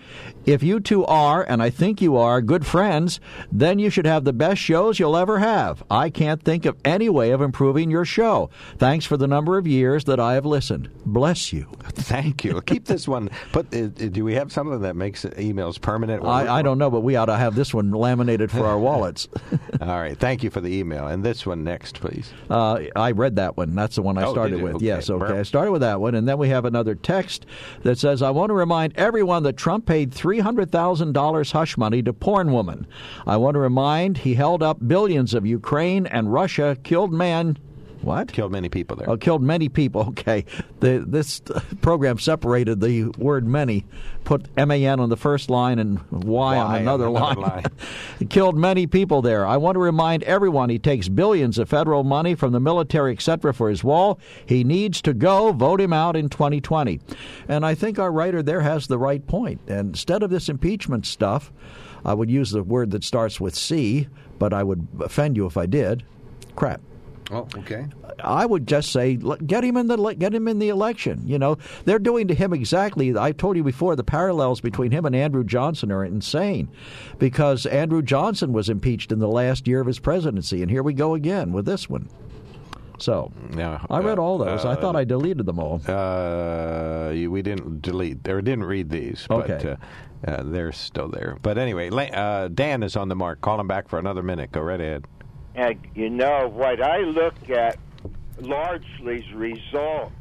If you two are, and I think you are, good friends, then you should have the best shows you'll ever have. I can't think of any way of improving your show. Thanks for the number of years that I have listened. Bless you." <laughs> Thank you. Keep this one. Put. Uh, do we have something that makes emails permanent? I, I don't know, but we ought to have this one laminated for our wallets. <laughs> All right. Thank you for the email. And this one next, please. Uh, I read that one. That's the one I Oh, started with. Okay. Yes, okay. Burp. I started with that one, and then we have another text that says, "I want to remind everyone that Trump paid three hundred thousand dollars hush money to porn woman. I want to remind he held up billions of Ukraine and Russia killed man." What? Killed many people there. Oh, killed many people. <laughs> Okay, the, this uh, program separated the word "many," put "man" on the first line and "y" on Y on another, another line. line. <laughs> Killed many people there. I want to remind everyone he takes billions of federal money from the military, etc., for his wall. He needs to go. Vote him out in 2020. And I think our writer there has the right point. And instead of this impeachment stuff, I would use the word that starts with C, but I would offend you if I did. Crap. Oh, okay. I would just say get him in the get him in the election. You know they're doing to him exactly. I told you before the parallels between him and Andrew Johnson are insane, because Andrew Johnson was impeached in the last year of his presidency, and here we go again with this one. So Yeah, I read uh, all those. I uh, thought I deleted them all. Uh, we didn't delete or didn't read these, but Okay. uh, uh, they're still there. But anyway, uh, Dan is on the mark. Call him back for another minute. Go right ahead. And you know what I look at largely is results.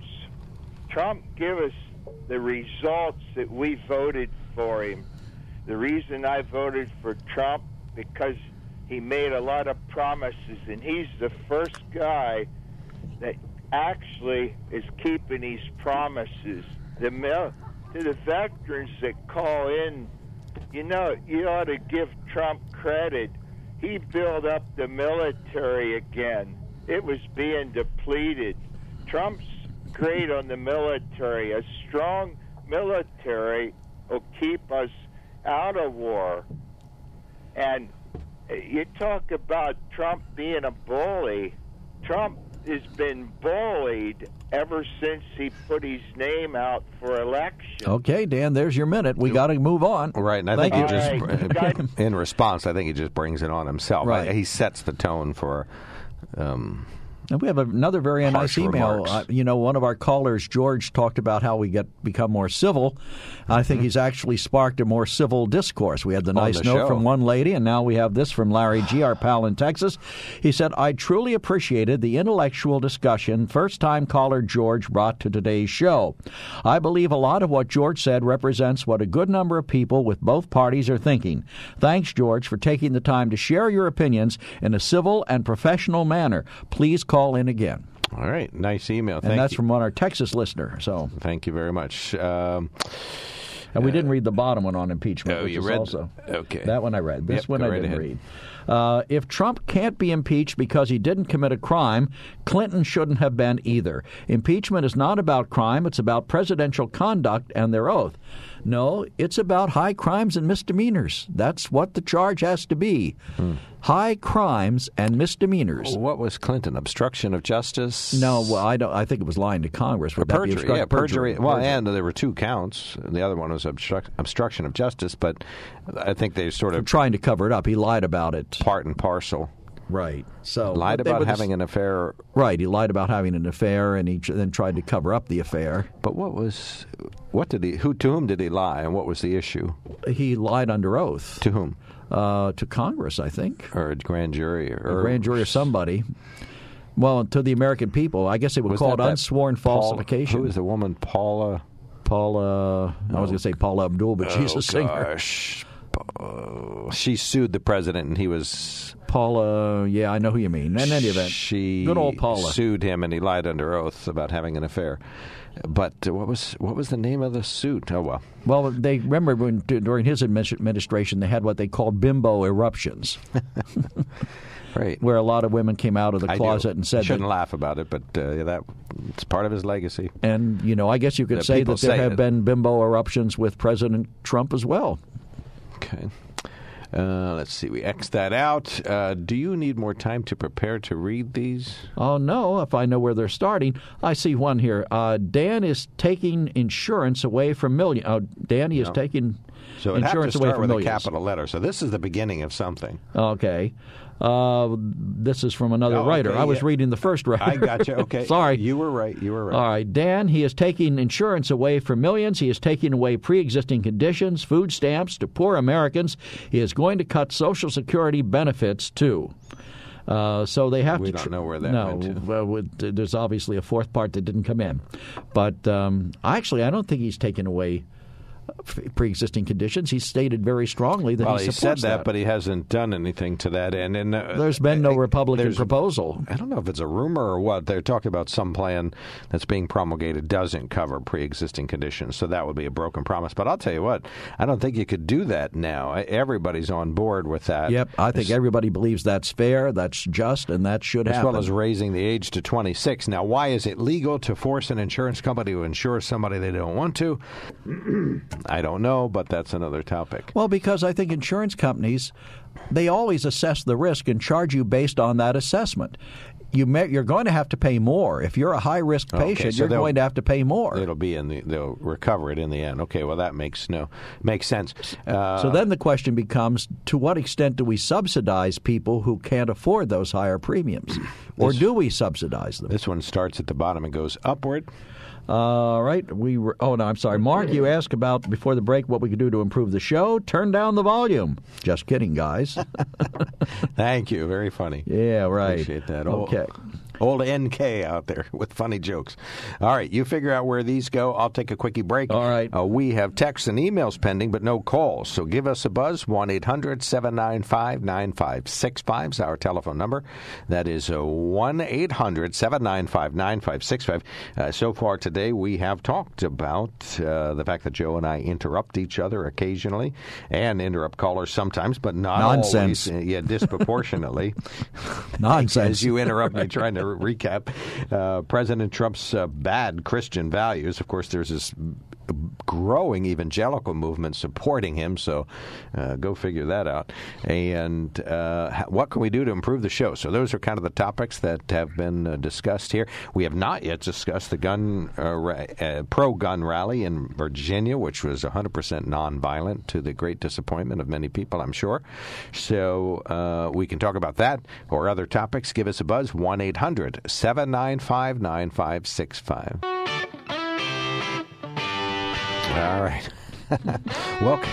Trump give us the results that we voted for him. The reason I voted for Trump because he made a lot of promises, and he's the first guy that actually is keeping his promises. The mil- to the veterans that call in, you know, you ought to give Trump credit. He built up the military again. It was being depleted. Trump's great on the military. A strong military will keep us out of war. And you talk about Trump being a bully. Trump has been bullied ever since he put his name out for election. Okay, Dan, there's your minute. We got to move on. Right, and I Thank think you. he just, All right. <laughs> Got- in response, I think he just brings it on himself. Right. He sets the tone for. Um, And we have another very nice email. Uh, you know, one of our callers, George, talked about how we get become more civil. I think he's actually sparked a more civil discourse. We had the Mm-hmm. On nice the note show. from one lady, and now we have this from Larry G., our pal in Texas. He said, "I truly appreciated the intellectual discussion first-time caller George brought to today's show. I believe a lot of what George said represents what a good number of people with both parties are thinking. Thanks, George, for taking the time to share your opinions in a civil and professional manner. Please call in again." all right, nice email. and that's you. from one of our Texas listener. So, Thank you very much. Um, and we didn't read the bottom one on impeachment. Oh, which you is read- also okay. That one I read. This Yep, one I right didn't ahead. read. Uh, if Trump can't be impeached because he didn't commit a crime, Clinton shouldn't have been either. Impeachment is not about crime; it's about presidential conduct and their oath. No, it's about high crimes and misdemeanors. That's what the charge has to be: Hmm. high crimes and misdemeanors. what was Clinton? Obstruction of justice? No, well, I don't. I think it was lying to Congress. Would perjury, obstruct- yeah, perjury. Well, Perjury. and there were two counts. The other one was obstruct, obstruction of justice, but I think they sort of trying to cover it up. He lied about it. part and parcel. Right. So Lied about having an affair. Right. He lied about having an affair, and he then tried to cover up the affair. But what was, what did he, who, to whom did he lie, and what was the issue? He lied under oath To whom? uh, to Congress, I think, Or a grand jury? Or, or grand jury or somebody. Well, to the American people, I guess they would Was call it unsworn falsification. Who was the woman? Paula. Paula? I was going to say Paula Abdul, but she's oh, a singer. Gosh. Uh, she sued the president, and he was. Paula, yeah, I know who you mean. In any event, she good old Paula. sued him, and he lied under oath about having an affair. But uh, what was what was the name of the suit? Oh well, Well, they remember when during his administration they had what they called bimbo eruptions, <laughs> right. where a lot of women came out of the closet and said, shouldn't that, laugh about it, but uh, that it's part of his legacy. and you know, I guess you could The say that there say have it. been bimbo eruptions with President Trump as well. Okay. Uh, let's see. We X that out. Uh, do you need more time to prepare to read these? Oh, no, if I know where they're starting. I see one here. Uh, Dan is taking insurance away from million. Oh, Danny is No. taking So it has to insurance away start from with a capital letter. So this is the beginning of something. Okay. Uh, this is from another Oh, writer. okay, I was yeah. reading the first writer. I got you. <laughs> Okay. Sorry. You were right. You were right. All right, Dan, he is taking insurance away from millions. He is taking away pre existing conditions, food stamps to poor Americans. He is going to cut Social Security benefits, too. Uh, so they have We to. don't know where that no, went to. well, there's obviously a fourth part that didn't come in. But um, actually, I don't think he's taken away pre existing conditions. He stated very strongly that well, he he said that, but he hasn't done anything to that end. And uh, There's been no uh, Republican proposal. I don't know if it's a rumor or what. They're talking about some plan that's being promulgated doesn't cover pre-existing conditions, so that would be a broken promise. But I'll tell you what, I don't think you could do that now. Everybody's on board with that. Yep, I think everybody believes that's fair, that's just, and that should as happen. well as raising the age to 26. Now, why is it legal to force an insurance company to insure somebody they don't want to? <clears throat> I don't know, but that's another topic. Well, because I think insurance companies, they always assess the risk and charge you based on that assessment. You may, you're going to have to pay more if you're a high risk Okay, patient. so you're going to have to pay more. It'll be in the they'll recover it in the end. Okay, well that makes no makes sense. Uh, so then the question becomes: To what extent do we subsidize people who can't afford those higher premiums, or do we subsidize them? this one starts at the bottom and goes upward. All right, we were. Oh no, I'm sorry, Mark. You asked about before the break what we could do to improve the show. Turn down the volume. Just kidding, guys. <laughs> Thank you. Very funny. yeah, right. Appreciate that. Okay. Old, old NK out there <laughs> with funny jokes. All right, you figure out where these go. I'll take a quickie break. All right. Uh, we have texts and emails pending, but no calls. So give us a buzz. 1 800 795 9565 is our telephone number. That is uh, 1 800 795 9565. So far today, we have talked about uh, the fact that Joe and I interrupt each other occasionally and interrupt callers sometimes, but not Nonsense. always. uh, Yeah, disproportionately. <laughs> Nonsense. As you interrupt me trying to recap, uh, President Trump's uh, bad Christian values. Of course, there's this growing evangelical movement supporting him, so uh, go figure that out. And uh, what can we do to improve the show? So, those are kind of the topics that have been uh, discussed here. We have not yet discussed the gun uh, uh, pro gun rally in Virginia, which was 100% nonviolent to the great disappointment of many people, I'm sure. So, uh, we can talk about that or other topics. Give us a buzz 1 800 795 9565. All right. <laughs> Welcome.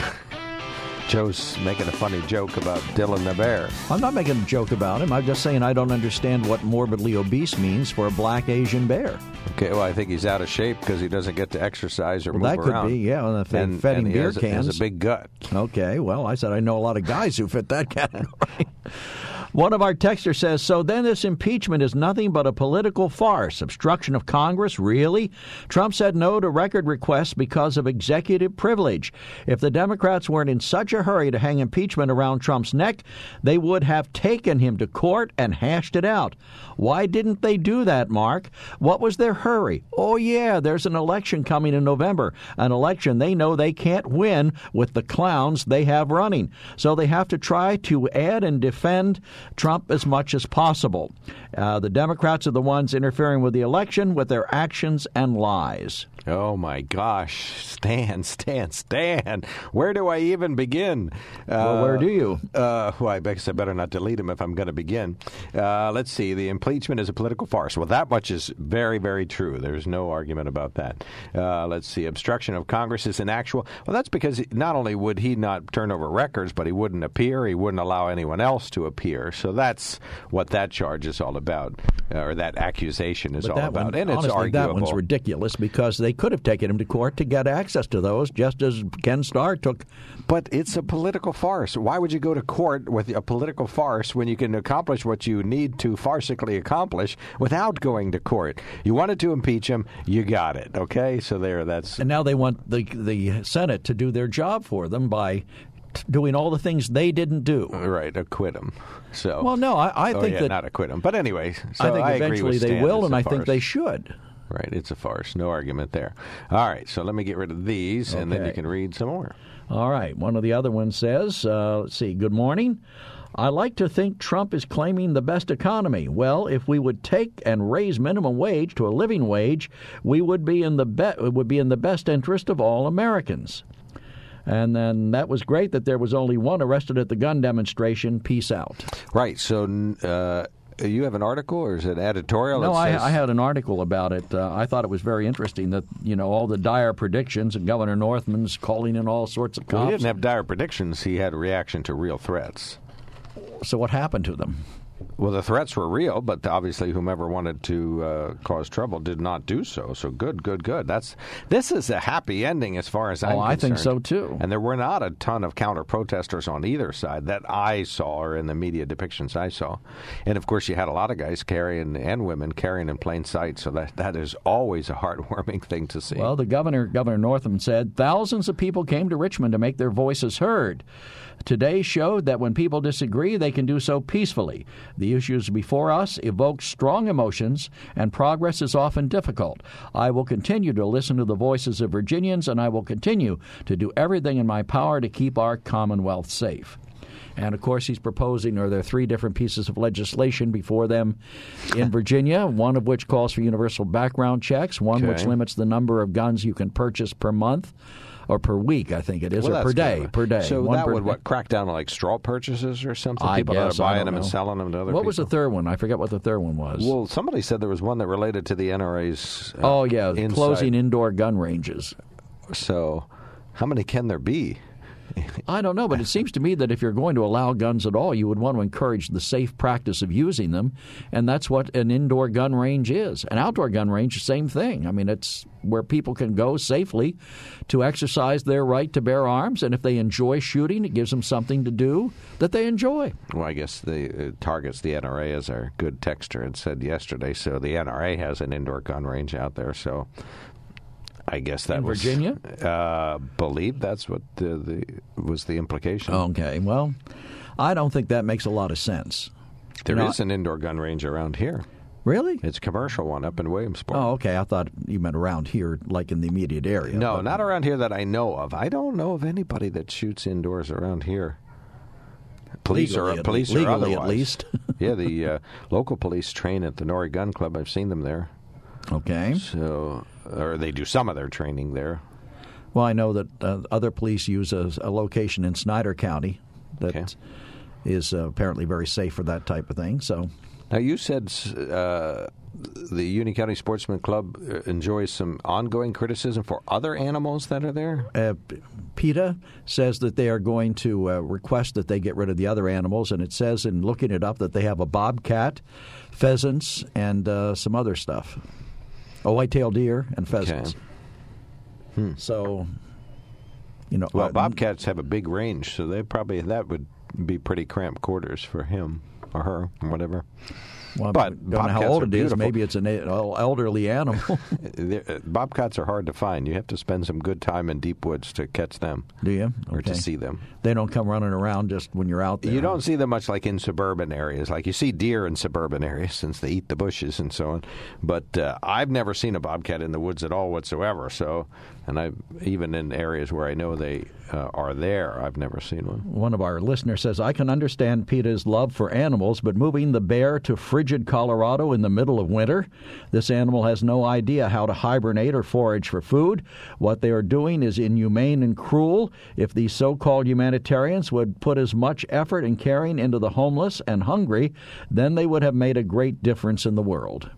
Joe's making a funny joke about Dylan the bear. I'm not making a joke about him. I'm just saying I don't understand what morbidly obese means for a black Asian bear. Okay, well, I think he's out of shape because he doesn't get to exercise or Well, move that could around. be, yeah, and if and, fed and beer has, has cans. a big gut. Okay, well, I said I know a lot of guys who fit that <laughs> category. One of our texters says, So then this impeachment is nothing but a political farce. Obstruction of Congress? Really? Trump said no to record requests because of executive privilege. If the Democrats weren't in such a hurry to hang impeachment around Trump's neck, they would have taken him to court and hashed it out. Why didn't they do that, Mark? What was their hurry? Oh, yeah, there's an election coming in November, an election they know they can't win with the clowns they have running. So they have to try to add and defend Trump as much as possible. Uh, the Democrats are the ones interfering with the election with their actions and lies. Oh my gosh, Stan, Stan, Stan! Where do I even begin? Well, where do you? Uh, well, I guess I better not delete him if I'm going to begin. Uh, let's see. The impeachment is a political farce. Well, that much is very, very true. There's no argument about that. Uh, let's see. Obstruction of Congress is an actual. Well, that's because not only would he not turn over records, but he wouldn't appear. He wouldn't allow anyone else to appear. So that's what that charge is all about, uh, or that accusation is But all about. one, and it's honestly, arguable. that one's ridiculous because they could have taken him to court to get access to those, just as Ken Starr took. But it's a political farce. Why would you go to court with a political farce when you can accomplish what you need to farcically accomplish without going to court? You wanted to impeach him, you got it. Okay, so there. That's And now they want the the Senate to do their job for them by t- doing all the things they didn't do. right. Acquit him. So Well, no, I, I oh, think yeah, that not acquit him. But anyway, so I think agree eventually they Stan, will, and I think they should. Right, it's a farce. No argument there. All right, so let me get rid of these, and then you can read some more. All right. One of the other ones says, uh, let's see, good morning. I like to think Trump is claiming the best economy. Well, if we would take and raise minimum wage to a living wage, we would be in the be- it would be in the best interest of all Americans. And then that was great that there was only one arrested at the gun demonstration. Peace out. Right, so uh, you have an article, or is it editorial? No, I, I had an article about it. Uh, I thought it was very interesting that you know all the dire predictions and Governor Northam's calling in all sorts of Well, cops. he didn't have dire predictions. He had a reaction to real threats. so what happened to them? Well, the threats were real, but obviously, whomever wanted to uh, cause trouble did not do so. So good, good, good. That's this is a happy ending as far as I'm Oh, I think so, too. And there were not a ton of counter protesters on either side that I saw or in the media depictions I saw. And of course, you had a lot of guys carrying and women carrying in plain sight. So that that is always a <laughs> heartwarming thing to see. Well, the governor, Governor Northam, said thousands of people came to Richmond to make their voices heard. Today showed that when people disagree, they can do so peacefully. The issues before us evoke strong emotions, and progress is often difficult. I will continue to listen to the voices of Virginians, and I will continue to do everything in my power to keep our Commonwealth safe. And of course, he's proposing, or there are three different pieces of legislation before them in <laughs> Virginia, one of which calls for universal background checks, one which limits the number of guns you can purchase per month. Or per week, I think it is, Well, or per day. kind of- per day. So that per would what crack down on like straw purchases or something. I people that are buying them and selling them to other What people. was the third one? I forget what the third one was. Well, somebody said there was one that related to the NRA's. Uh, oh yeah, inside. closing indoor gun ranges. So, how many can there be? I don't know, but it seems to me that if you're going to allow guns at all, you would want to encourage the safe practice of using them, and that's what an indoor gun range is. An outdoor gun range, same thing. I mean, it's where people can go safely to exercise their right to bear arms, and if they enjoy shooting, it gives them something to do that they enjoy. Well, I guess the uh, targets the NRA as our good texter had said yesterday. So the NRA has an indoor gun range out there. So I guess that In was Virginia? Uh, believe that's what the, the was the implication. Okay, well, I don't think that makes a lot of sense. There is an indoor gun range around here. Really? It's a commercial one up in Williamsport. Oh, okay. I thought you meant around here, like in the immediate area. No, But- not around here that I know of. I don't know of anybody that shoots indoors around here. Police Legally or police le- or legally at least. <laughs> yeah, the uh, local police train at the Nori Gun Club. I've seen them there. Okay. So, or they do some of their training there. Well, I know that uh, other police use a, a location in Snyder County that is Okay. uh, apparently very safe for that type of thing. So, Now, you said uh, the Union County Sportsman Club uh, enjoys some ongoing criticism for other animals that are there. uh, PETA says that they are going to uh, request that they get rid of the other animals, and it says in looking it up that they have a bobcat, pheasants, and uh, some other stuff. A white-tailed deer and pheasants. So, you know, Hmm. Well, uh, bobcats have a big range, so they probably that would be pretty cramped quarters for him or her, or whatever. Well, But I don't know how old it is. Maybe it's an elderly animal. <laughs> Uh, Bobcats are hard to find. You have to spend some good time in deep woods to catch them Do you? or to see them. They don't come running around just when you're out there. You don't see them much like in suburban areas. Like you see deer in suburban areas <laughs> since they eat the bushes and so on. But uh, I've never seen a bobcat in the woods at all whatsoever. So, and I even in areas where I know they uh, are there, I've never seen one. One of our listeners says, I can understand PETA's love for animals, but moving the bear to frigid Colorado in the middle of winter, this animal has no idea how to hibernate or forage for food. What they are doing is inhumane and cruel. If these so called humanitarians would put as much effort in caring into the homeless and hungry, then they would have made a great difference in the world.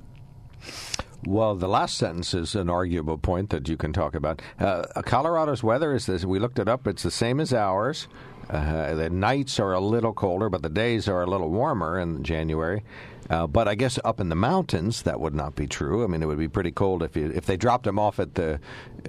Well, the last sentence is an arguable point that you can talk about. Uh, Colorado's weather is this. We looked it up. It's the same as ours. Uh, the nights are a little colder, but the days are a little warmer in January. Uh, but I guess up in the mountains that would not be true. I mean, it would be pretty cold if you if they dropped them off at the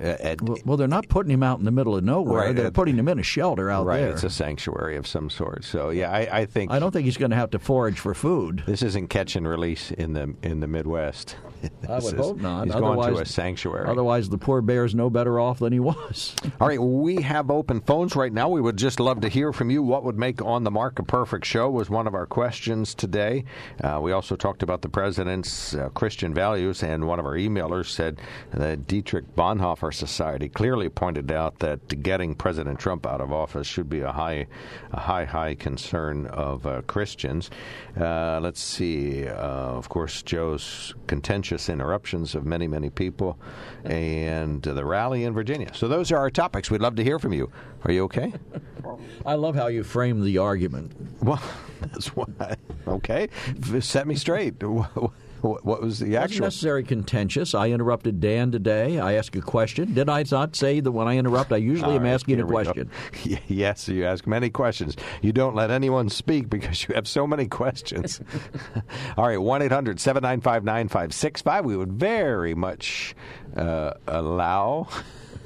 uh, at Well, well, they're not putting him out in the middle of nowhere. Right, They're putting him in a shelter out right. there. It's a sanctuary of some sort. So yeah, I, I think I don't think he's going to have to forage for food. this isn't catch and release in the in the Midwest. <laughs> I would is- hope not. He's otherwise, going to a sanctuary. Otherwise, the poor bear is no better off than he was. <laughs> All right, we have open phones right now. We would just love to hear from you. What would make On the Mark a perfect show was one of our questions today. Uh, we also talked about the president's uh, Christian values, and one of our emailers said the Dietrich Bonhoeffer Society clearly pointed out that getting President Trump out of office should be a high, a high, high concern of uh, Christians. Uh, let's see. Uh, of course, Joe's interruptions of many, many people, and the rally in Virginia. So those are our topics. We'd love to hear from you. Are you okay? <laughs> I love how you frame the argument. Well, <laughs> that's why. Okay, set me straight. <laughs> What was the Wasn't actual? necessarily contentious. I interrupted Dan today. I asked a question. Did I not say that when I interrupt, I usually All am right, asking a go. question? <laughs> Yes, you ask many questions. You don't let anyone speak because you have so many questions. <laughs> All right, 1 800 795 9565. We would very much uh, allow.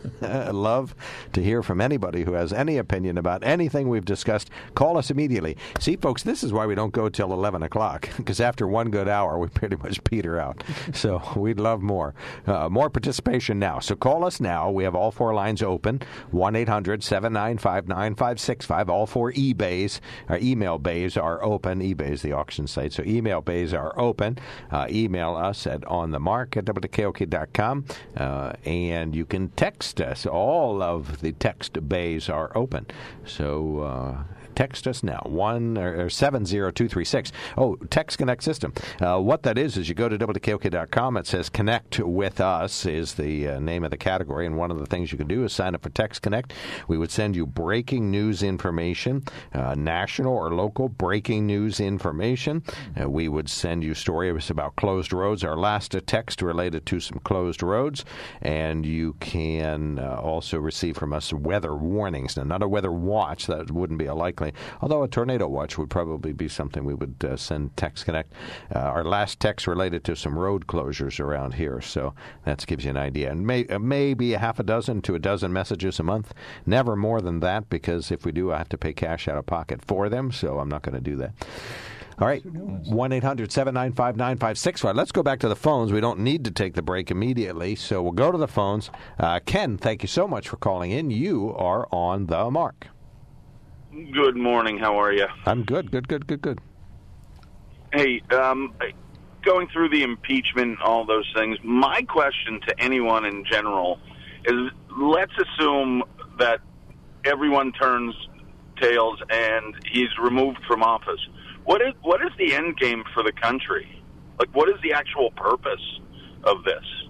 <laughs> love to hear from anybody who has any opinion about anything we've discussed. Call us immediately. See, folks, this is why we don't go till 11 o'clock, because after one good hour, we pretty much peter out. <laughs> So we'd love more. Uh, more participation now. So call us now. We have all four lines open 1 800 795 9565. All four eBays, our email bays are open. eBay is the auction site. So email bays are open. Uh, email us at onthemark at wkok.com. Uh, and you can text us. All of the text bays are open. So uh, text us now one or, or seven zero two three six. Oh, Text Connect system. Uh, what that is is you go to wkok.com. It says Connect with Us is the uh, name of the category, and one of the things you can do is sign up for Text Connect. We would send you breaking news information, uh, national or local breaking news information. Uh, we would send you stories about closed roads. Our last text related to some closed roads, and you can uh, also receive from us weather warnings. Now, not a weather watch that wouldn't be a likely, although a tornado watch would probably be something we would uh, send Text Connect. Uh, our last text related to some road closures around here, so that gives you an idea. And may, uh, maybe a half a dozen to a dozen messages a month. Never more than that, because if we do, I have to pay cash out of pocket for them, so I'm not going to do that. All right, 1 800 795 9565. Let's go back to the phones. We don't need to take the break immediately, so we'll go to the phones. Uh, Ken, thank you so much for calling in. You are on the mark. Good morning. How are you? I'm good, good, good, good, good. Hey, um, going through the impeachment, all those things. My question to anyone in general is: Let's assume that everyone turns tails and he's removed from office. What is what is the end game for the country? Like, what is the actual purpose of this?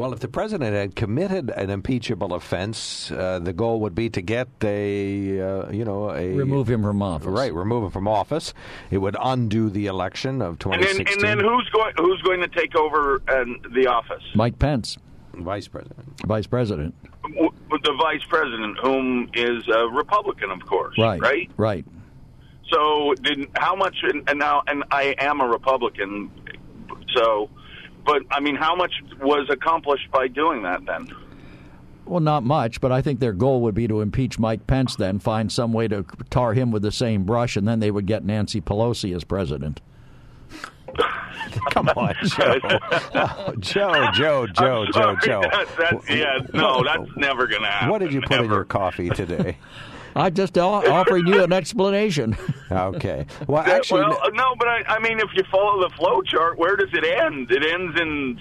Well, if the president had committed an impeachable offense, uh, the goal would be to get a, uh, you know, a Remove him from office. Right, remove him from office. It would undo the election of And then, 2016. and then who's going who's going to take over uh, the office? Mike Pence, Vice president. vice president. W- The vice president, whom is a Republican, of course. Right. Right. Right. So, did how much? And now, and I am a Republican. So, but I mean, how much was accomplished by doing that then? Well, not much, but I think their goal would be to impeach Mike Pence, then find some way to tar him with the same brush, and then they would get Nancy Pelosi as president. <laughs> Come on, <laughs> Joe. Oh, Joe, Joe, Joe, Joe. Joe. That's, <laughs> that's, yeah, no, that's never going to happen. What did you put in your coffee today? I just o- offering you an explanation. <laughs> Okay. Well, actually, well, no, but I, I mean, if you follow the flow chart, where does it end? It ends in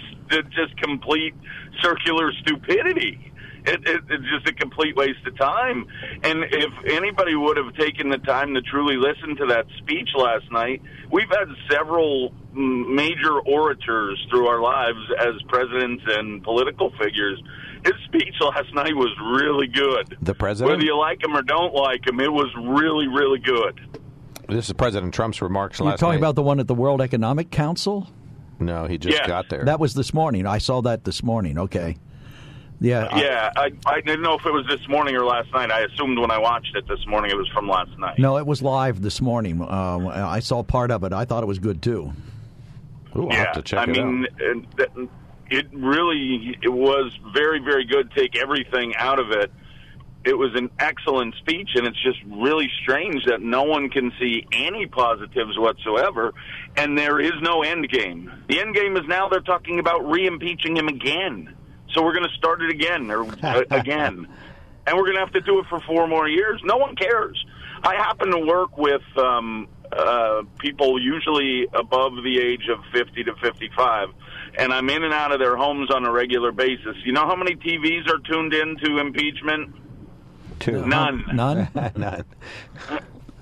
just complete circular stupidity. It, it, it's just a complete waste of time. And if anybody would have taken the time to truly listen to that speech last night, we've had several major orators through our lives as presidents and political figures. His speech last night was really good. the president. Whether you like him or don't like him, it was really, really good. This is President Trump's remarks You're last talking night. about the one at the World Economic Council? No, he just Yes. got there. That was this morning. I saw that this morning. Okay. Yeah. I- Yeah, I, I didn't know if it was this morning or last night. I assumed when I watched it this morning it was from last night. no, it was live this morning. Um, I saw part of it. I thought it was good too. Ooh, I'll yeah, have to check I it mean, and that- it really it was very, very good. Take everything out of it. It was an excellent speech, and it's just really strange that no one can see any positives whatsoever, and there is no end game. The end game is now they're talking about re-impeaching him again. So we're going to start it again or uh, <laughs> again. and we're going to have to do it for four more years. No one cares. I happen to work with um, uh, people usually above the age of 50 to 55, and I'm in and out of their homes on a regular basis. You know how many TVs are tuned in to impeachment? Two. None. None? <laughs> <laughs> None.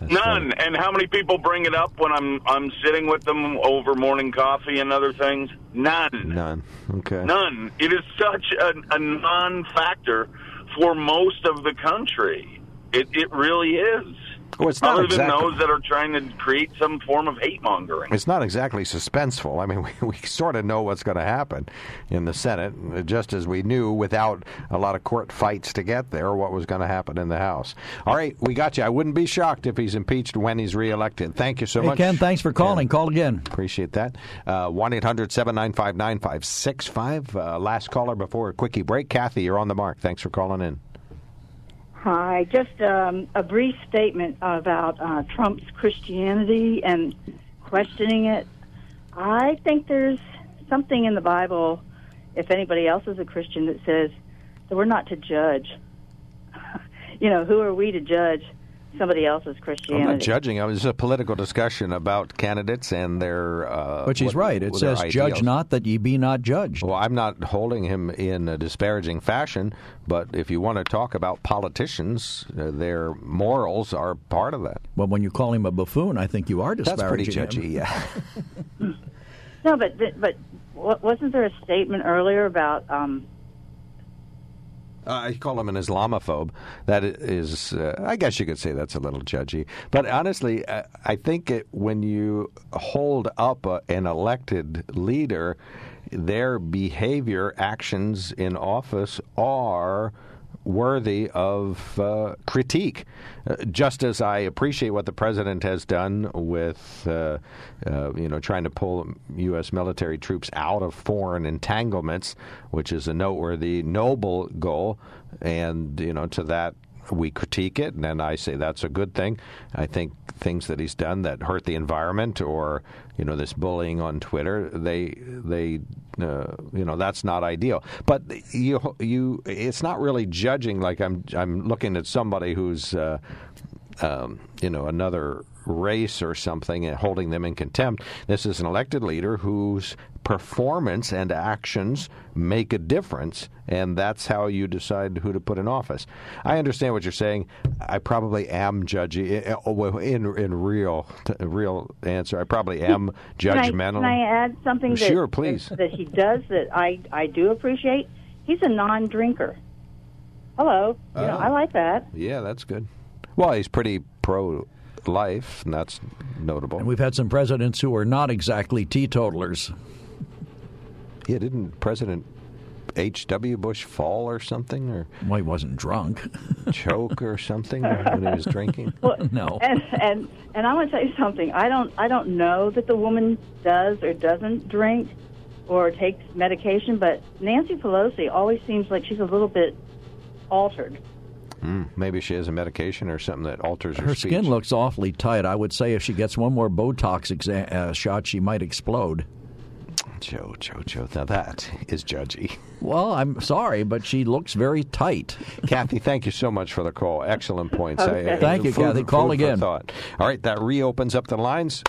None. And how many people bring it up when I'm I'm sitting with them over morning coffee and other things? None. None. Okay. None. It is such a, a non-factor for most of the country. It it really is. Well, it's not Other exactly- than those that are trying to create some form of hate mongering. It's not exactly suspenseful. I mean, <laughs> we, we sort of know what's going to happen in the Senate, just as we knew without a lot of court fights to get there what was going to happen in the House. All right, we got you. I wouldn't be shocked if he's impeached when he's reelected. Thank you so Hey, much. Ken, thanks for calling. Call again. Appreciate that. Uh, 1 800 795 9565. Uh, Last caller before a quickie break. Kathy, you're on the mark. Thanks for calling in. Hi, just um, a brief statement about uh, Trump's Christianity and questioning it. I think there's something in the Bible, if anybody else is a Christian, that says that we're not to judge. <laughs> you know, who are we to judge somebody else's I'm Christianity? not judging. It was a political discussion about candidates and their. Uh, But she's what- right. It says, "Judge not, that ye be not judged." Well, I'm not holding him in a disparaging fashion, but if you want to talk about politicians, uh, their morals are part of that. Well, when you call him a buffoon, I think you are disparaging. That's pretty disparaging him. judgy, yeah. <laughs> No, but but, but wasn't there a statement earlier about um, I call him an Islamophobe. That is, uh, I guess you could say that's a little judgy. But honestly, uh, I think it, when you hold up a, an elected leader, their behavior, actions in office are worthy of uh, critique. Uh, just as I appreciate what the president has done with, uh, uh, you know, trying to pull U.S. military troops out of foreign entanglements, which is a noteworthy, noble goal, and you know, to that we critique it, and then I say that's a good thing. I think things that he's done that hurt the environment, or you know, this bullying on Twitter, they they uh, you know that's not ideal. But you you it's not really judging like I'm I'm looking at somebody who's uh, um, you know another race or something and holding them in contempt. This is an elected leader whose performance and actions make a difference, and that's how you decide who to put in office. I understand what you're saying. I probably am judgy in in real real answer. I probably am Can I, judgmental. can I add something that, Sure, please. that, that he does that I, I do appreciate? He's a non drinker. Hello. You know, Oh. I like that. Yeah, that's good. Well, he's pretty pro life, and that's notable. And we've had some presidents who are not exactly teetotalers. Yeah, didn't President H.W. Bush fall or something, or Well, he wasn't drunk. <laughs> choke or something when he was drinking? no. And and and I want to tell you something. I don't I don't know that the woman does or doesn't drink or takes medication, but Nancy Pelosi always seems like she's a little bit altered. Mm, maybe she has a medication or something that alters her, Her skin looks awfully tight. I would say if she gets one more Botox exa- uh, shot, she might explode. Joe, Joe, Joe. Now that is judgy. Well, I'm sorry, but she looks very tight. Kathy, thank you so much for the call. Excellent points. Okay. Thank you, food- Kathy. Call food for again. thought. All right, that reopens up the lines.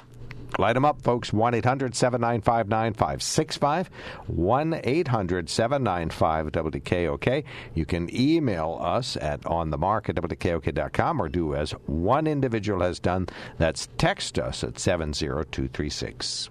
Light them up, folks. 1 800 795 9565. 1 800 795 WKOK. You can email us at onthemark at WKOK.com or do as one individual has done. That's text us at 70236.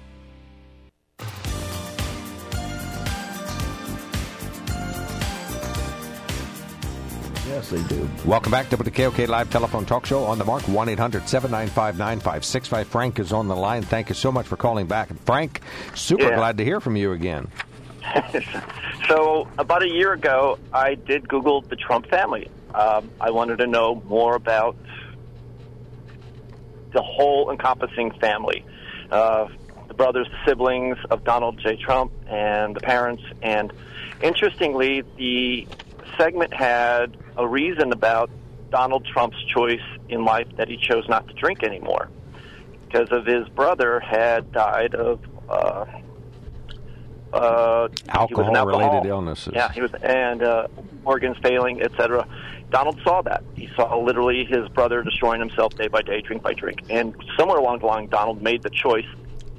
Yes, they do. Welcome back to the KOK Live Telephone Talk Show on the mark. 1 800 795 9565. Frank is on the line. Thank you so much for calling back. Frank, super Yeah. glad to hear from you again. <laughs> so about a year ago, I did Google the Trump family. Um, I wanted to know more about the whole encompassing family. Uh, the brothers, the siblings of Donald J. Trump, and the parents. And interestingly, the segment had a reason about Donald Trump's choice in life that he chose not to drink anymore because of his brother had died of uh, uh, an Alcohol related illnesses. Yeah, he was, and uh, organs failing, etc. Donald saw that. He saw literally his brother destroying himself day by day, drink by drink, and somewhere along the line, Donald made the choice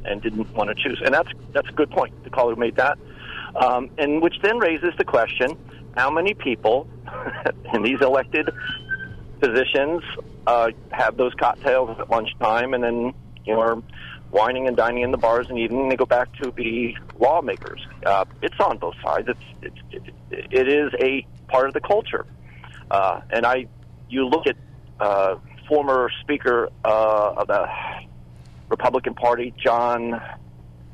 and didn't want to choose. And that's that's a good point. The caller made that, um, and which then raises the question: How many people <laughs> in these elected positions uh, have those cocktails at lunchtime, and then you know are wining and dining in the bars and eating, and they go back to be lawmakers. Uh, it's on both sides. It's, it's it, it is a part of the culture, uh, and I you look at uh, former Speaker uh, of the Republican Party, John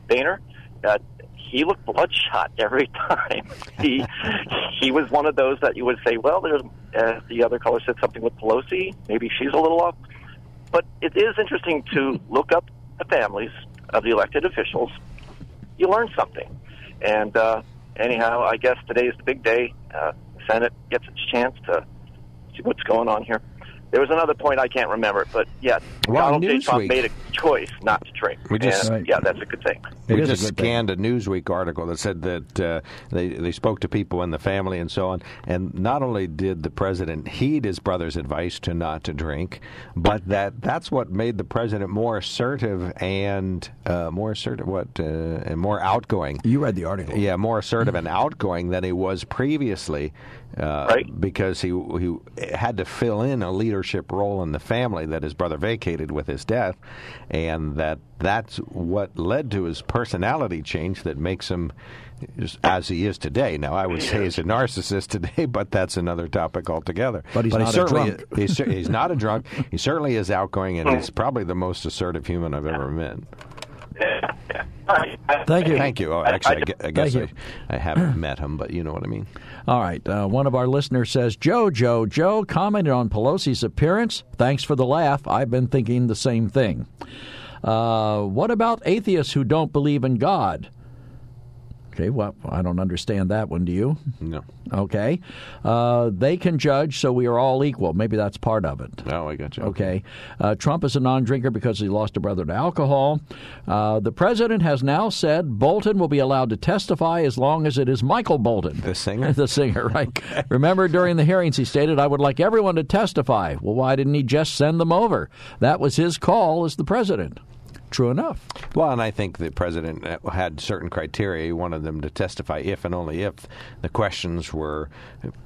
Boehner. Uh, he looked bloodshot <laughs> every time. he he was one of those that you would say, well, there's uh, the other caller said something with Pelosi. Maybe she's a little off. But it is interesting to look up the families of the elected officials. You learn something. And uh, anyhow, I guess today is the big day. Uh, Senate gets its chance to see what's going on here. There was another point I can't remember, but yeah, Well, Donald J. Trump made a choice not to drink. We just- and, yeah, that's a good thing. we just scanned a Newsweek article that said that uh, they they spoke to people in the family and so on, and not only did the president heed his brother's advice to not to drink, but that that's what made the president more assertive and uh, more assertive, what uh, and more outgoing. You read the article, yeah, more assertive and outgoing than he was previously, uh, right? Because he he had to fill in a leadership role in the family that his brother vacated with his death, and that that's what led to his personality change that makes him as he is today. Now, I would say he's a narcissist today, <laughs> but that's another topic altogether. But he's he not a certainly drunk. He's, he's not a drunk. He certainly is outgoing, and he's probably the most assertive human I've ever met. Thank you. Thank you. Oh, actually, I, I guess I, I haven't met him, but you know what I mean. All right. Uh, one of our listeners says, Joe, Joe, Joe commented on Pelosi's appearance. Thanks for the laugh. I've been thinking the same thing. Uh, what about atheists who don't believe in God? Okay, well, I don't understand that one. Do you? No. Okay. Uh, they can judge, so we are all equal. Maybe that's part of it. Oh, I got you. Okay. Uh, Trump is a non drinker because he lost a brother to alcohol. Uh, the president has now said Bolton will be allowed to testify as long as it is Michael Bolton. The singer? <laughs> the singer, right. <laughs> Remember, during the hearings, he stated, I would like everyone to testify. Well, why didn't he just send them over? That was his call as the president. True enough. Well, and I think the president uh, had certain criteria. He wanted them to testify if and only if the questions were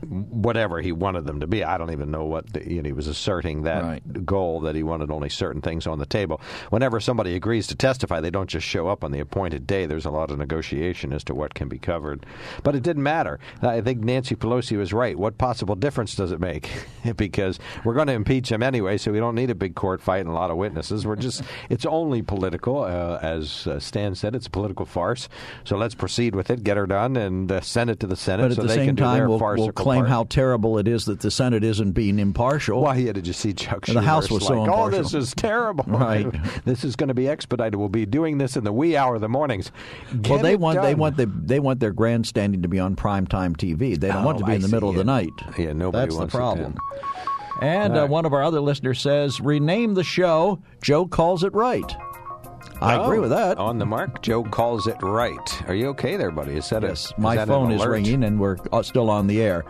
whatever he wanted them to be. I don't even know what the, you know, he was asserting that goal that he wanted only certain things on the table. Whenever somebody agrees to testify, they don't just show up on the appointed day. There's a lot of negotiation as to what can be covered. But it didn't matter. I think Nancy Pelosi was right. What possible difference does it make? <laughs> because we're going to impeach him anyway, so we don't need a big court fight and a lot of witnesses. We're just it's only political, uh, as uh, Stan said. It's a political farce. So let's proceed with it, get her done, and uh, send it to the Senate But at so the they same time, we'll, we'll claim part. how terrible it is that the Senate isn't being impartial. Well, he had to just see Chuck The House was so like, impartial. Oh, this is terrible. <laughs> Right. <laughs> this is going to be expedited. We'll be doing this in the wee hour of the mornings. Get well, they it want they done. want the, they want their grandstanding to be on primetime TV. They don't want to Oh, be I in the middle of the night. Yeah, nobody That's wants the it problem. And uh, one of our other listeners says, "Rename the show." Joe calls it right. I Oh, agree with that. On the mark, Joe calls it right. Are you okay there, buddy? Is that Yes, a, my is that an phone is ringing and we're uh, still on the air.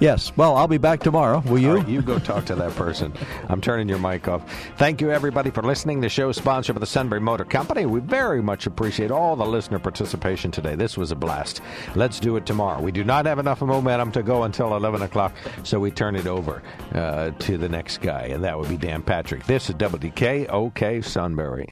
Yes. Well, I'll be back tomorrow. Will you? Right, you go talk to that person. I'm turning your mic off. Thank you, everybody, for listening. The show is sponsored by the Sunbury Motor Company. We very much appreciate all the listener participation today. This was a blast. Let's do it tomorrow. We do not have enough momentum to go until 11 o'clock, so we turn it over uh, to the next guy, and that would be Dan Patrick. This is WKOK Sunbury.